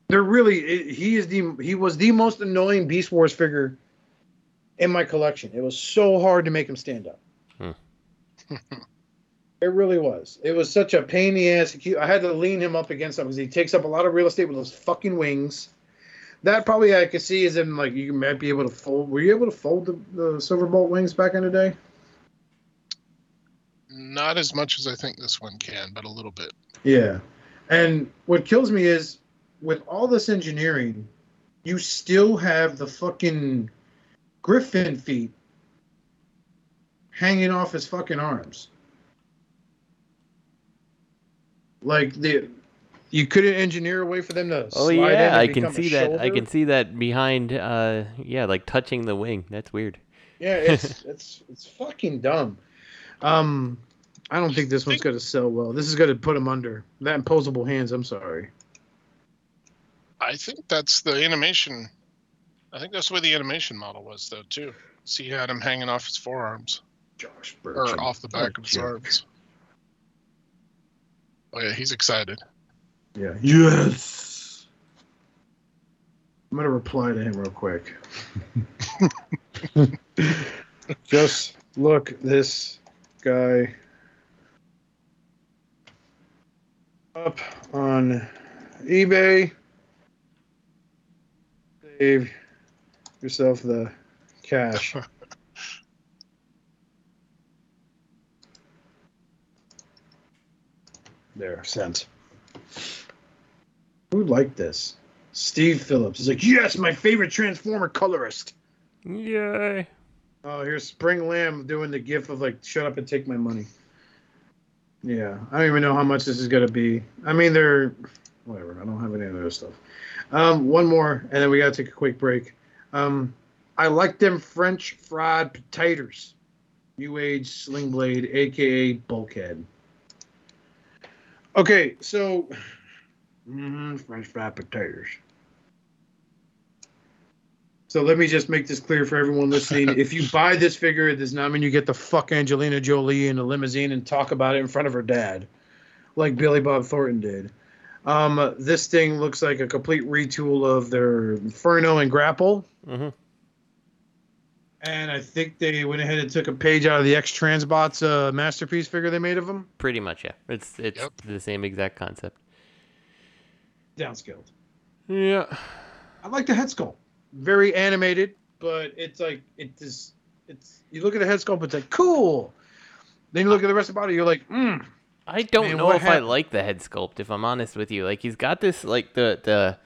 they're really he is the he was the most annoying Beast Wars figure in my collection. It was so hard to make him stand up. Hmm. it really was. It was such a pain in the ass. I had to lean him up against him because he takes up a lot of real estate with those fucking wings. That probably I could see is in like you might be able to fold. Were you able to fold the, the Silverbolt wings back in the day? Not as much as I think this one can, but a little bit. Yeah. And what kills me is with all this engineering, you still have the fucking griffin feet hanging off his fucking arms. Like the you couldn't engineer a way for them to Oh slide in yeah, and I can see that. I can see that behind. Uh, yeah, like touching the wing. That's weird. Yeah, it's it's it's fucking dumb. Um I don't think this one's gonna sell well. This is gonna put him under. That imposable hands, I'm sorry. I think that's the animation. I think that's the way the animation model was, though, too. See, he had him hanging off his forearms Josh or off the back of his jerk. arms. Oh yeah, he's excited. Yeah. Yes. I'm gonna reply to him real quick. Just look this guy up on eBay. Save yourself the cash. There, sent. Who liked this? Steve Phillips. He's like, yes, my favorite Transformer colorist. Yay! Oh, here's Spring Lamb doing the gif of like, shut up and take my money. Yeah, I don't even know how much this is gonna be. I mean, they're whatever. I don't have any other stuff. Um, one more, and then we gotta take a quick break. Um, I like them French fried potatoes. New Age Sling Blade, aka Bulkhead. Okay, so mhm, French fried potatoes. So let me just make this clear for everyone listening. if you buy this figure, it does not mean you get the fuck Angelina Jolie in a limousine and talk about it in front of her dad, like Billy Bob Thornton did. Um, this thing looks like a complete retool of their Inferno and Grapple, hmm and I think they went ahead and took a page out of the X Transbots uh, masterpiece figure they made of them, Pretty much, yeah. It's it's Yep. the same exact concept. downscaled. Yeah. I like the head sculpt, very animated, but it's like it is. It's you look at the head sculpt, it's like cool. Then you look at the rest of the body, you're like, mm, I don't Man, know if happened? I like the head sculpt. If I'm honest with you, like he's got this like the the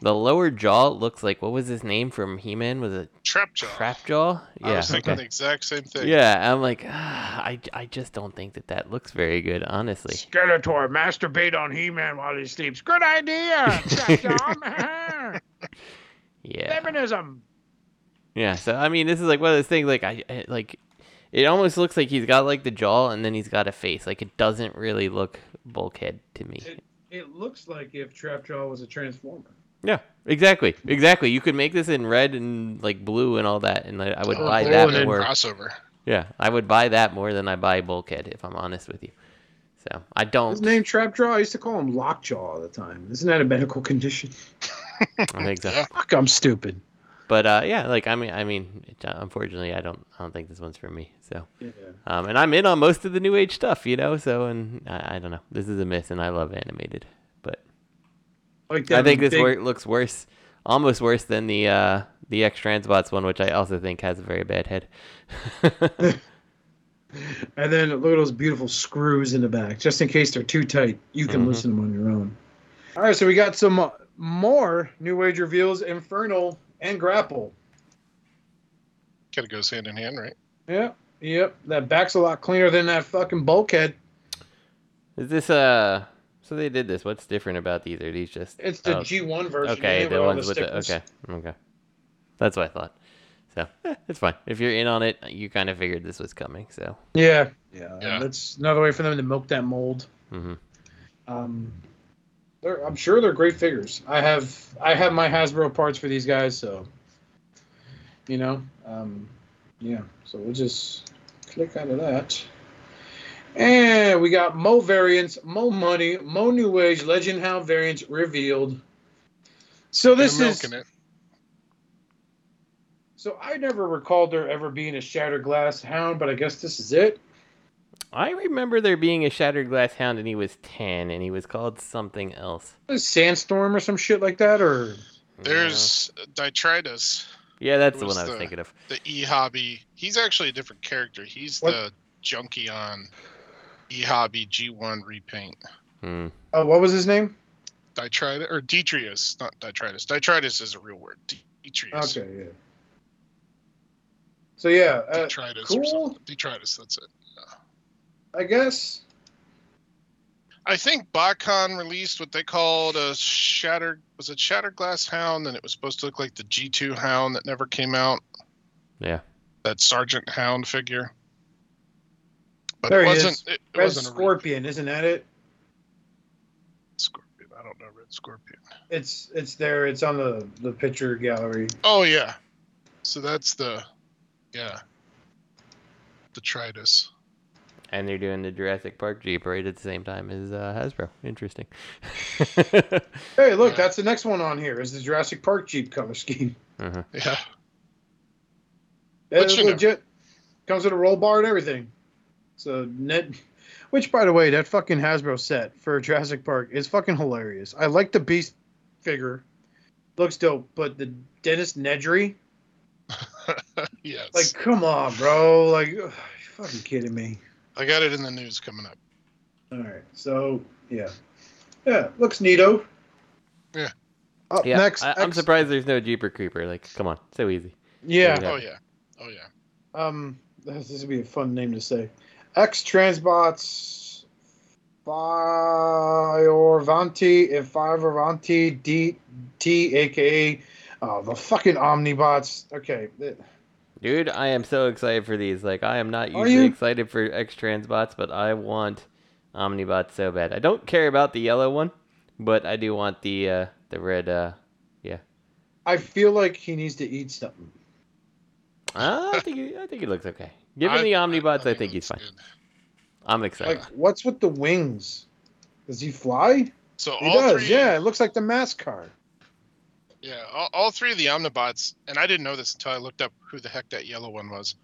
The lower jaw looks like what was his name from He-Man? Was it Trapjaw. Trapjaw? I was thinking okay. the exact same thing. Yeah, I'm like, ah, I, I just don't think that that looks very good, honestly. Skeletor masturbate on He-Man while he sleeps. Good idea. Trapjaw. Yeah. Feminism. Yeah, so I mean, this is like one of those things. Like I, I like, it almost looks like he's got like the jaw and then he's got a face. Like it doesn't really look bulkhead to me. It, it looks like if Trapjaw was a transformer. Yeah, exactly, exactly. You could make this in red and like blue and all that, and I, I would Oh, buy that and then more. Crossover. Yeah, I would buy that more than I buy bulkhead if I'm honest with you. So I don't. His name Trapjaw. I used to call him Lockjaw all the time. Isn't that a medical condition? I think so. Fuck, I'm stupid. But uh, yeah, like I mean, I mean, it, uh, unfortunately, I don't, I don't think this one's for me. So, Yeah. um, and I'm in on most of the new age stuff, you know. So, and I, I don't know, this is a miss, and I love animated, but Like I think this big- wor- looks worse, almost worse than the uh, the X Transbots one, which I also think has a very bad head. And then look at those beautiful screws in the back, just in case they're too tight. You can Mhm. listen to them on your own. All right, so we got some uh, more New Age reveals: Inferno and Grapple. Kind of goes hand in hand, right? Yep, yep. That back's a lot cleaner than that fucking bulkhead. is this uh? So they did this. What's different about these? Are these just It's the oh, G1 version. Okay, the all ones with the okay, okay. That's what I thought. So eh, it's fine. If you're in on it, you kind of figured this was coming. So. Yeah, yeah. Yeah. That's another way for them to milk that mold. hmm Um, they're, I'm sure they're great figures. I have I have my Hasbro parts for these guys, so you know, um, yeah. So we'll just click out of that, and we got Mo variants, Mo money, Mo New Age Legend Hound variants revealed. So this is it. so I never recalled there ever being a Shattered Glass Hound, but I guess this is it. I remember there being a Shattered Glass Hound, and he was ten, and he was called something else. A Sandstorm or some shit like that, or There's Detritus, yeah, that's the one I was the- thinking of. the E Hobby. He's actually a different character. He's What? the Junkion E Hobby G1 repaint. Hmm. oh, what was his name? Detritus or Detrius, not Detritus. Detritus is a real word. Detrius. Okay, yeah. So yeah, uh, Detritus cool. something. Detritus, that's it. I guess. I think BotCon released what they called a shattered was it Shattered Glass Hound, and it was supposed to look like the G2 Hound that never came out. Yeah. That Sergeant Hound figure. But There it he wasn't is. it, it Red wasn't a Scorpion, isn't that it? scorpion. I don't know Red Scorpion. It's it's there. It's on the the picture gallery. Oh yeah. So that's the yeah. Detritus. And they're doing the Jurassic Park Jeep right at the same time as uh, Hasbro. Interesting. Hey, look, that's the next one on here. Is the Jurassic Park Jeep color scheme? uh-huh. Yeah. It's you know. legit. Comes with a roll bar and everything. So net, which by the way, that fucking Hasbro set for Jurassic Park is fucking hilarious. I like the Beast figure, looks dope, but the Dennis Nedry, yes. like, come on, bro, like, ugh, you fucking kidding me? I got it in the news coming up. All right, so yeah, yeah, looks neato. Yeah. Up Yeah, next, I, I'm surprised there's no Jeeper Creeper. Like, come on, so easy. Yeah, Yeah. Oh yeah. Oh yeah. um, this this would be a fun name to say. X Transbots, Fiorvanti, and Fiorvanti D T, aka uh, the fucking Omnibots. Okay, th- Dude, I am so excited for these. Like, I am not usually excited for X Transbots, but I want Omnibots so bad. I don't care about the yellow one, but I do want the uh, the red. Uh, yeah. I feel like he needs to eat something. I think he, I think he looks okay. Given I- the Omnibots, I, think he's fine. good. I'm excited. Like, what's with the wings? Does he fly? So He all does. three, Yeah, it looks like the mask card. Yeah, all, all three of the Omnibots, and I didn't know this until I looked up who the heck that yellow one was.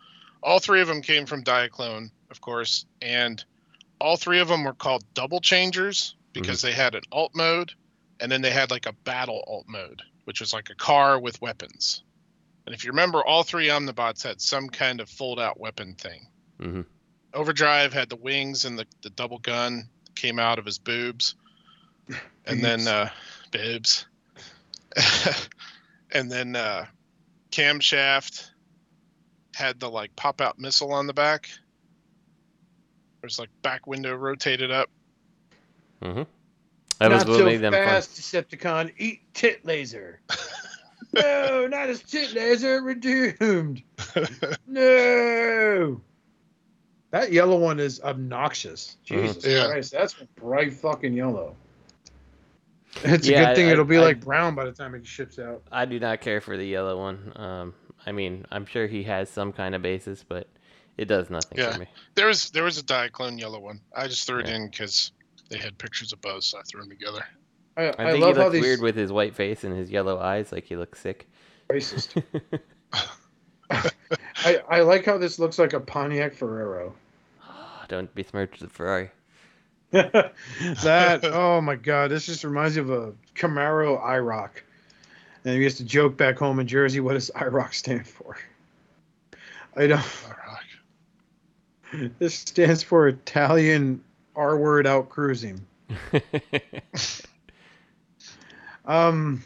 All three of them came from Diaclone, of course, and all three of them were called double changers because they had an alt mode, and then they had like a battle alt mode, which was like a car with weapons. And if you remember, all three Omnibots had some kind of fold out weapon thing. hmm Overdrive had the wings and the, the double gun came out of his boobs. And then Boobs. uh boobs. and then uh, camshaft had the like pop out missile on the back. There's like back window rotated up. Mm-hmm. That was not what so made them fun. fast, Decepticon. Eat tit laser. no, not as tit laser. We're doomed. No. That yellow one is obnoxious. Mhm. Jesus Yeah. Christ, that's bright fucking yellow. It's a Yeah, good thing I- it'll be I- like brown by the time it ships out. I do not care for the yellow one. Um, I mean, I'm sure he has some kind of basis, but it does nothing Yeah. for me. There was there was a Diaclone yellow one. I just threw it Yeah. in because they had pictures of both, so I threw them together. I, I, I, think he love how looks these weird with his white face and his yellow eyes, like he looks sick. racist. I, I like how this looks like a Pontiac Fiero. Don't besmirch the Ferrari. That oh my god, this just reminds me of a Camaro IROC. And we used to joke back home in Jersey, what does IROC stand for? I don't. Right. This stands for Italian R word out cruising. Um.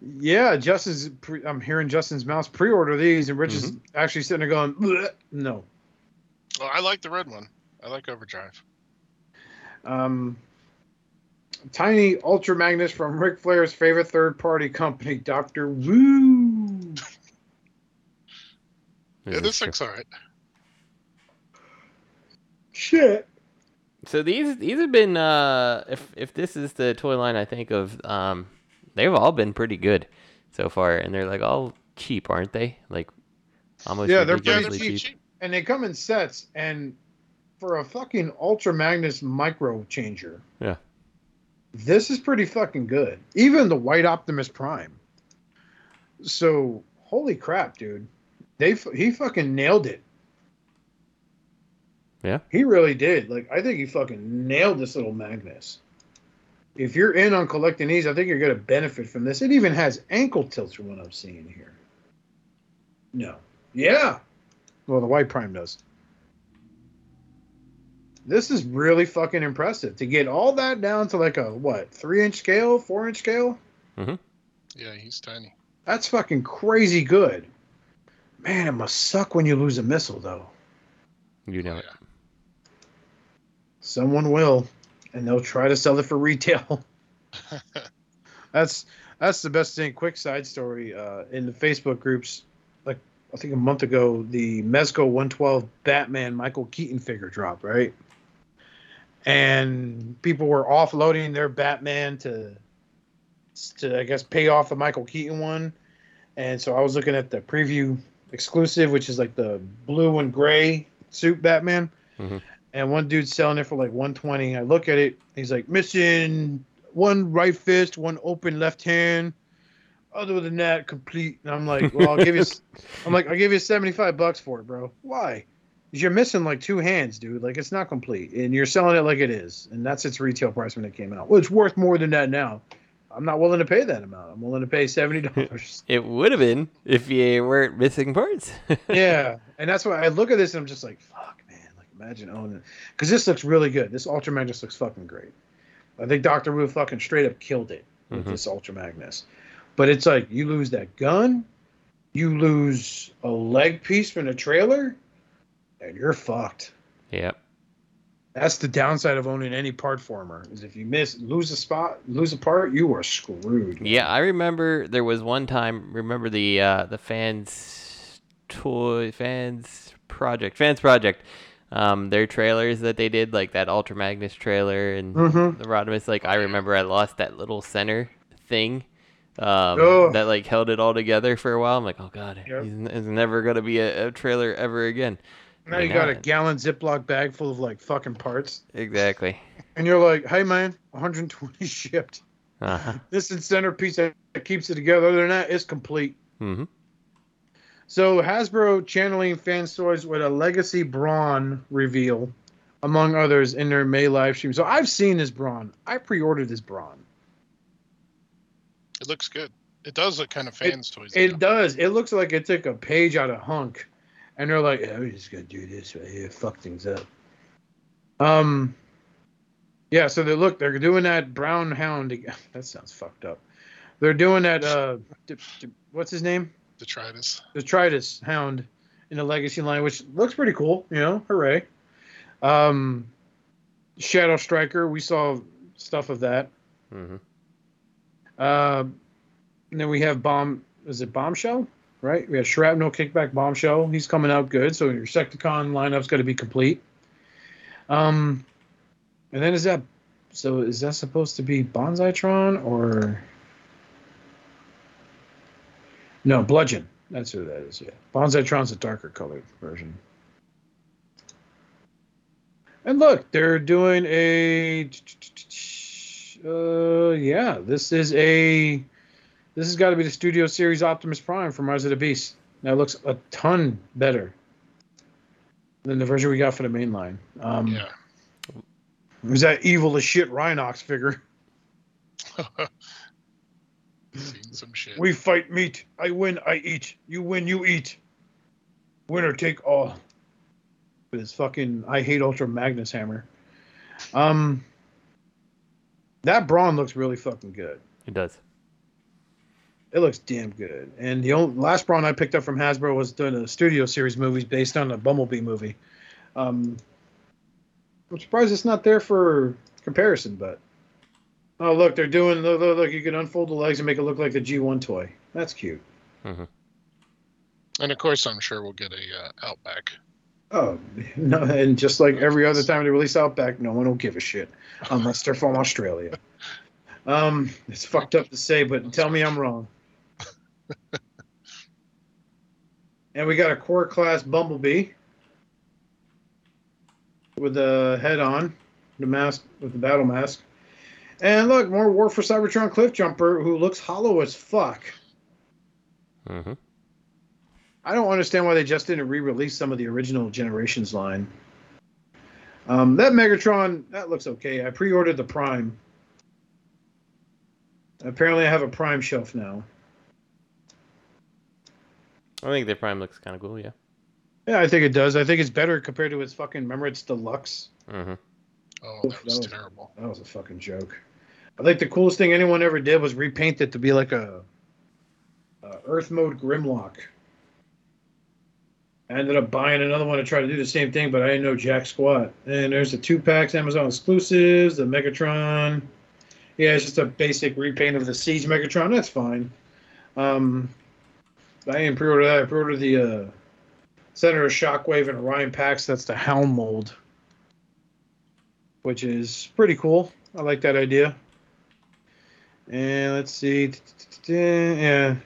Yeah, Justin's. Pre- I'm hearing Justin's mouse pre-order these, and Rich is actually sitting there going, "Bleh." "No." Well, I like the red one. I like Overdrive. Um, tiny Ultra Magnus from Ric Flair's favorite third-party company, Doctor Wu. Yeah, this looks all right. Shit. So these these have been uh if if this is the toy line I think of um they've all been pretty good so far and they're like all cheap aren't they like almost Yeah, they're Yeah, pretty cheap. cheap. And they come in sets, and for a fucking Ultra Magnus micro changer, Yeah. this is pretty fucking good. Even the White Optimus Prime. So holy crap, dude! They he fucking nailed it. Yeah. He really did. Like I think he fucking nailed this little Magnus. If you're in on collecting these, I think you're gonna benefit from this. It even has ankle tilts from what I'm seeing here. No. Yeah. Well, the White Prime does. This is really fucking impressive to get all that down to like a what three inch scale, four inch scale. Mhm. Yeah, he's tiny. That's fucking crazy good. Man, it must suck when you lose a missile though. You know Oh, it. yeah. Someone will, and they'll try to sell it for retail. that's that's the best thing. Quick side story. Uh, in the Facebook groups, like I think a month ago, the Mezco 112 Batman Michael Keaton figure dropped, right? And people were offloading their Batman to, to I guess pay off the Michael Keaton one. And so I was looking at the preview exclusive, which is like the blue and gray suit Batman. Mhm. And one dude's selling it for like 120. I look at it, he's like missing one right fist, one open left hand. Other than that, complete. And I'm like, well, I'll give you. I'm like, I'll give you 75 bucks for it, bro. Why? You're missing like two hands, dude. Like it's not complete, and you're selling it like it is, and that's its retail price when it came out. Well, it's worth more than that now. I'm not willing to pay that amount. I'm willing to pay seventy dollars. It would have been if you weren't missing parts. yeah, and that's why I look at this and I'm just like, fuck, man. Like imagine owning it, because this looks really good. This Ultra Magnus looks fucking great. I think Doctor Wu fucking straight up killed it with Mhm. this Ultra Magnus. But it's like you lose that gun, you lose a leg piece from the trailer, and you're fucked. yep. That's the downside of owning any part former. Is if you miss, lose a spot, lose a part, you are screwed. Yeah, I remember there was one time. Remember the uh, the fans toy fans project fans project. Um, their trailers that they did, like that Ultra Magnus trailer and Mm-hmm. the Rodimus. Like I remember, I lost that little center thing um, Oh. that like held it all together for a while. I'm like, oh god, Yep. he's, he's never gonna be a, a trailer ever again. Now I you know got a gallon Ziploc bag full of like fucking parts, Exactly. and you're like, "Hey man, 120 shipped. Uh-huh. This is centerpiece that keeps it together. Other than that, it's complete." hmm So Hasbro channeling fans toys with a Legacy Brawn reveal, among others, in their May live stream. So I've seen this Brawn. I pre-ordered this Brawn. It looks good. It does look kind of fans toys. It does. It looks like it took a page out of Hunk, and they're like, "Yeah, we're just gonna do this right here, fuck things up." Um, yeah. So they look, they're doing that Brown Hound. ag- That sounds fucked up. They're doing that. Uh, d- d- what's his name? Detritus. The Tritus Hound in the Legacy line, which looks pretty cool. You know, hooray! Um, Shadow Striker. We saw stuff of that. Mm-hmm. Uh, and then we have bomb. Is it bombshell? Right. We have shrapnel, kickback, bombshell. He's coming out good. So your Secticon lineup's got to be complete. Um, and then is that? So is that supposed to be Bonsai-tron or? No, Bludgeon. That's who that is. Yeah, Bonsai-tron's a darker colored version. And look, they're doing a. Uh, yeah, this is a. This has got to be the Studio Series Optimus Prime from Rise of the Beast. That looks a ton better than the version we got for the main line. Um, Yeah. There's that evil as shit Rhinox figure. Seen some shit. We fight meat. I win, I eat. You win, you eat. Winner take all. With his fucking I hate Ultra Magnus hammer. Um that brawn looks really fucking good. It does. It looks damn good. And the only, last brawn I picked up from Hasbro was doing a studio series movies based on a Bumblebee movie. Um I'm surprised it's not there for comparison, but oh look, they're doing look, look, look you can unfold the legs and make it look like the G1 toy. That's cute. And of course, I'm sure we'll get a uh, Outback. Oh no! And just like every other time they release Outback, no one will give a shit unless they're from Australia. Um, it's fucked up to say, but tell me I'm wrong. and we got a core class Bumblebee with the head on, the mask with the battle mask. And look, more War for Cybertron Cliff Jumper, who looks hollow as fuck. hmm I don't understand why they just didn't re-release some of the original Generations line. Um, that Megatron that looks okay. I pre-ordered the Prime. Apparently, I have a Prime shelf now. I think the Prime looks kind of cool. Yeah. Yeah, I think it does. I think it's better compared to its fucking. Remember, it's deluxe. Mm-hmm. Oh, that was that was- terrible. That was a fucking joke. I think the coolest thing anyone ever did was repaint it to be like a, a Earth mode Grimlock. I ended up buying another one to try to do the same thing, but I didn't know jack squat. And there's the two packs, Amazon exclusives, the Megatron. Yeah, it's just a basic repaint of the Siege Megatron. That's fine. Um, I didn't pre-order that. I pre-ordered the uh, Senator Shockwave and Orion Pax. That's the Helm mold, which is pretty cool. I like that idea. And let's see. Yeah.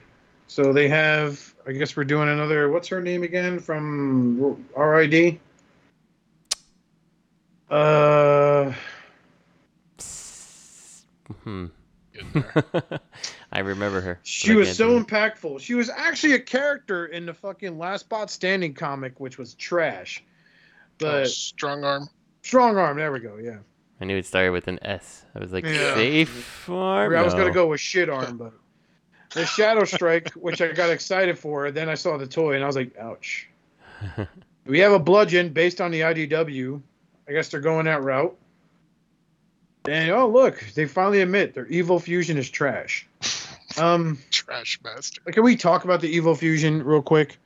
So they have, I guess we're doing another, what's her name again from RID? Uh, Hmm. Getting there. I remember her. she was so think impactful. She was actually a character in the fucking Last Bot Standing comic, which was trash. Oh, But strong arm. Strong Arm, there we go, yeah. I knew it started with an S. I was like, Yeah. safe arm. I was gonna go with shit arm, but the Shadow Strike, which I got excited for, then I saw the toy and I was like, ouch. we have a bludgeon based on the IDW. I guess they're going that route. And oh look, they finally admit their Evil Fusion is trash. Um, Trash master. can we talk about the Evil Fusion real quick?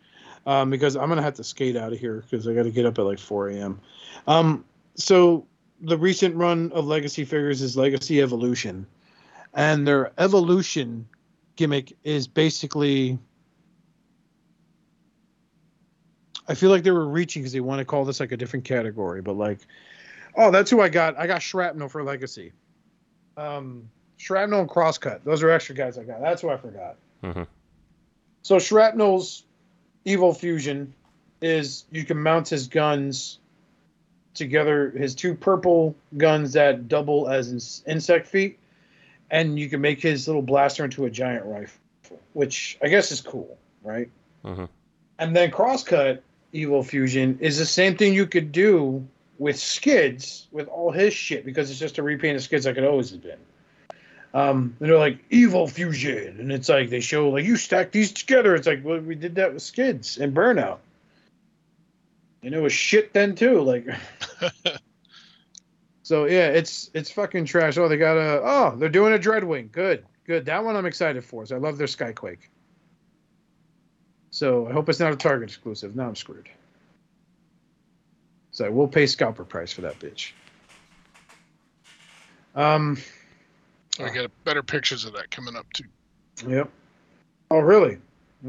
Um, because I'm gonna have to skate out of here because I got to get up at like 4 a.m. Um, so the recent run of Legacy figures is Legacy Evolution, and their Evolution gimmick is basically. I feel like they were reaching because they want to call this like a different category, but like, oh, that's who I got. I got Shrapnel for Legacy. Um, Shrapnel and Crosscut. Those are extra guys I got. That's who I forgot. Mhm. So Shrapnel's Evil Fusion is you can mount his guns together, his two purple guns that double as ins- insect feet, and you can make his little blaster into a giant rifle, which I guess is cool, right? Mhm. And then Crosscut Evil Fusion is the same thing you could do with Skids with all his shit because it's just a repaint of Skids like it always has been. Um, and they're like evil fusion, and it's like they show like you stack these together. It's like well, we did that with Skids and Burnout, and it was shit then too. Like, so yeah, it's it's fucking trash. Oh, they got a oh they're doing a Dreadwing. Good, Good. That one I'm excited for. So I love their Skyquake. So I hope it's not a Target exclusive. Now I'm screwed. So we'll pay scalper price for that bitch. Um. I got better pictures of that coming up too. Yep. Oh, really?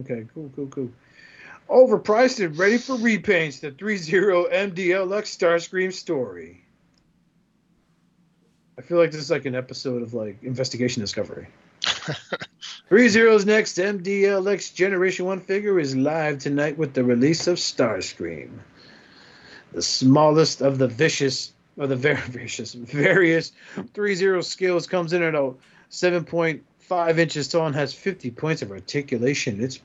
Okay. Cool. Cool. Cool. Overpriced and ready for repaints. The 3.0 MDLX Starscream story. I feel like this is like an episode of like Investigation Discovery. 3.0's next MDLX Generation 1 figure is live tonight with the release of Starscream. The smallest of the vicious, or the very vicious, various 3.0 scales comes in at a 7.5 inches tall and has 50 points of articulation. Its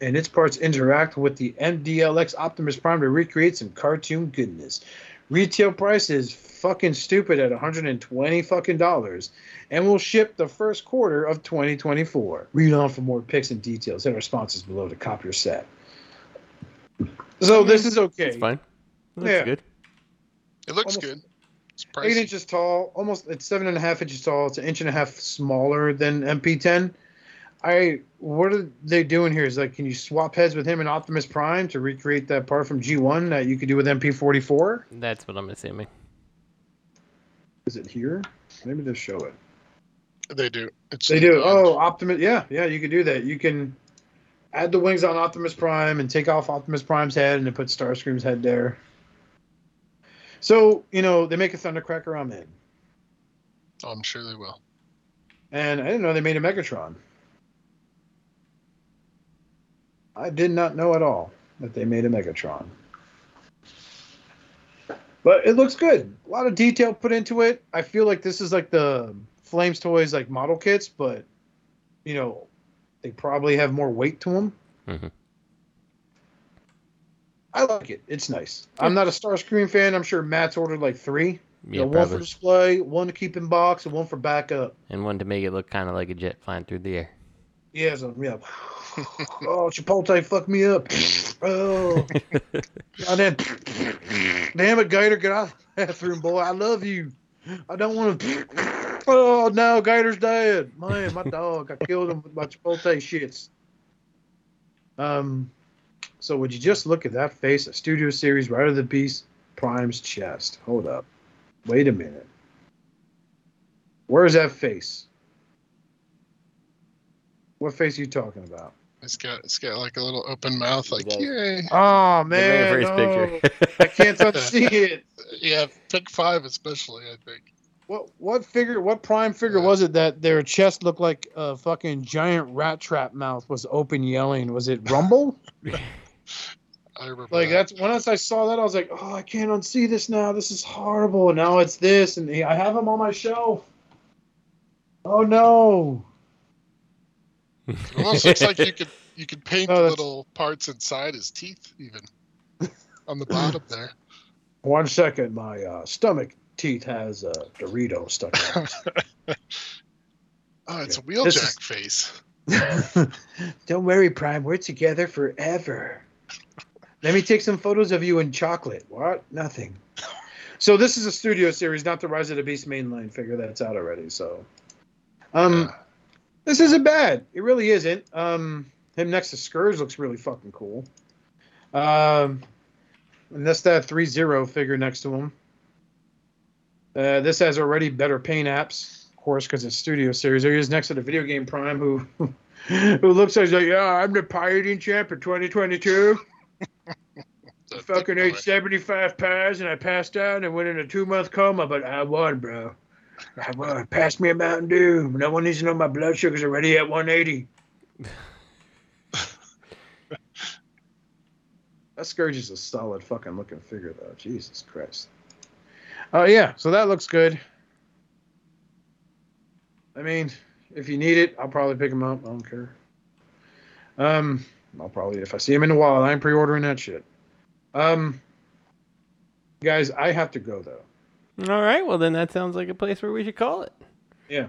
and its parts interact with the MDLX Optimus Prime to recreate some cartoon goodness. Retail price is fucking stupid at 120 fucking dollars, and will ship the first quarter of 2024. Read on for more pics and details. Hit our sponsors below to cop your set. So this is okay. It's fine. That's Yeah. good. It looks Almost good. It's Eight inches tall, almost it's seven and a half inches tall. It's an inch and a half smaller than MP10. I what are they doing here? Is like, can you swap heads with him and Optimus Prime to recreate that part from G1 that you could do with MP44? That's what I'm assuming. Is it here? Maybe just show it. They do. It's They do. the. Oh, Optimus. Yeah, yeah, you could do that. You can add the wings on Optimus Prime and take off Optimus Prime's head and then put Starscream's head there. So you know they make a Thundercracker. I'm in, Oh, I'm sure they will. and I didn't know they made a Megatron. I did not know at all that they made a Megatron. But it looks good. A lot of detail put into it. I feel like this is like the Flames Toys like model kits, but you know, they probably have more weight to them. Mhm. I like it. It's nice. I'm not a Starscream fan. I'm sure Matt's ordered like three. You Yeah, know, one for display, one to keep in box, and one for backup. And one to make it look kind of like a jet flying through the air. Yeah, so, yeah. oh, Chipotle fucked me up. oh, goddamn. Damn it, Gator, get out of the bathroom, boy. I love you. I don't want to. Oh, no, Gator's dead. Man, my dog. I killed him with my Chipotle shits. Um, so would you just look at that face? A studio series, Rise of the Beast, Prime's chest. Hold up. Wait a minute. Where's that face? What face are you talking about? It's got it's got like a little open mouth, like does. yay. Oh man, first no. picture. Oh. I can't unsee it. Yeah, pick five especially. I think. What what figure? What prime figure was it that their chest looked like a fucking giant rat trap mouth was open yelling? Was it Rumble? I remember. like that. that's once I saw that I was like, oh, I can't unsee this now. This is horrible. And now it's this, and I have them on my shelf. Oh no! It almost looks like you could you could paint the little parts inside his teeth, even on the bottom there. One second, my uh, stomach teeth has a Dorito stuck out. Oh, it's Yeah. a Wheeljack is- face. Don't worry, Prime. We're together forever. Let me take some photos of you in chocolate. What? Nothing. So this is a studio series, not the Rise of the Beast mainline figure that's out already. So, um, this isn't bad. It really isn't. Um, him next to Scourge looks really fucking cool. Um, and that's that 3-0 figure next to him. Uh, this has already better paint apps, of course, because it's studio series. There he is next to the video game Prime, who who looks like, yeah, I'm the pirating champ for 2022. The Fucking ate 75 pies and I passed out and went in a two month coma, but I won, bro. I won. Pass me a Mountain Dew. No one needs to know my blood sugar's are already at 180. that Scourge is a solid fucking looking figure, though. Jesus Christ. Oh, yeah. So that looks good. I mean, if you need it, I'll probably pick him up. I don't care. Um, I'll probably, if I see him in the wild, I'm pre ordering that shit. Um, guys, I have to go though. All right. Well, then that sounds like a place where we should call it. Yeah.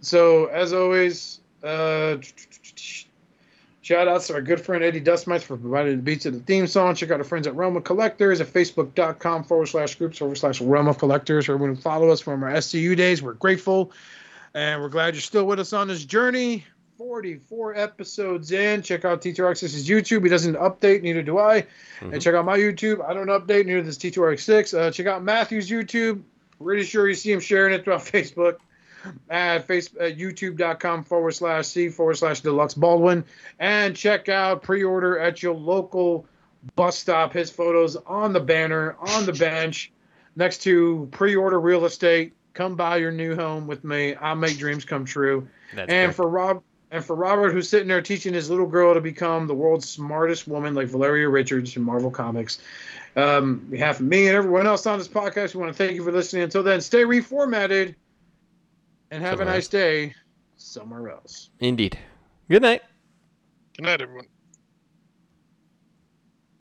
So as always, uh, shout outs to our good friend Eddie Dustmites for providing the beats of the theme song. Check out our friends at Realm of Collectors at facebook.com forward slash groups forward slash Realm of Collectors. Or everyone who follow us from our SCU days, we're grateful. And we're glad you're still with us on this journey. 44 episodes in. Check out T2RX6's YouTube. He doesn't update, neither do I. Mhm. And check out my YouTube. I don't update, neither does T2RX6. Uh, check out Matthew's YouTube. Pretty sure you see him sharing it throughout Facebook at, face, at youtube.com forward slash C forward slash Deluxe Baldwin. And check out pre order at your local bus stop. His photos on the banner, on the bench, next to pre order real estate. Come buy your new home with me. I'll make dreams come true. That's and correct. for Rob and for Robert, who's sitting there teaching his little girl to become the world's smartest woman, like Valeria Richards in Marvel Comics. Um, on behalf of me and everyone else on this podcast, we want to thank you for listening. Until then, stay reformatted and have Somewhere a nice day somewhere else. Indeed. Good night. Good night, everyone.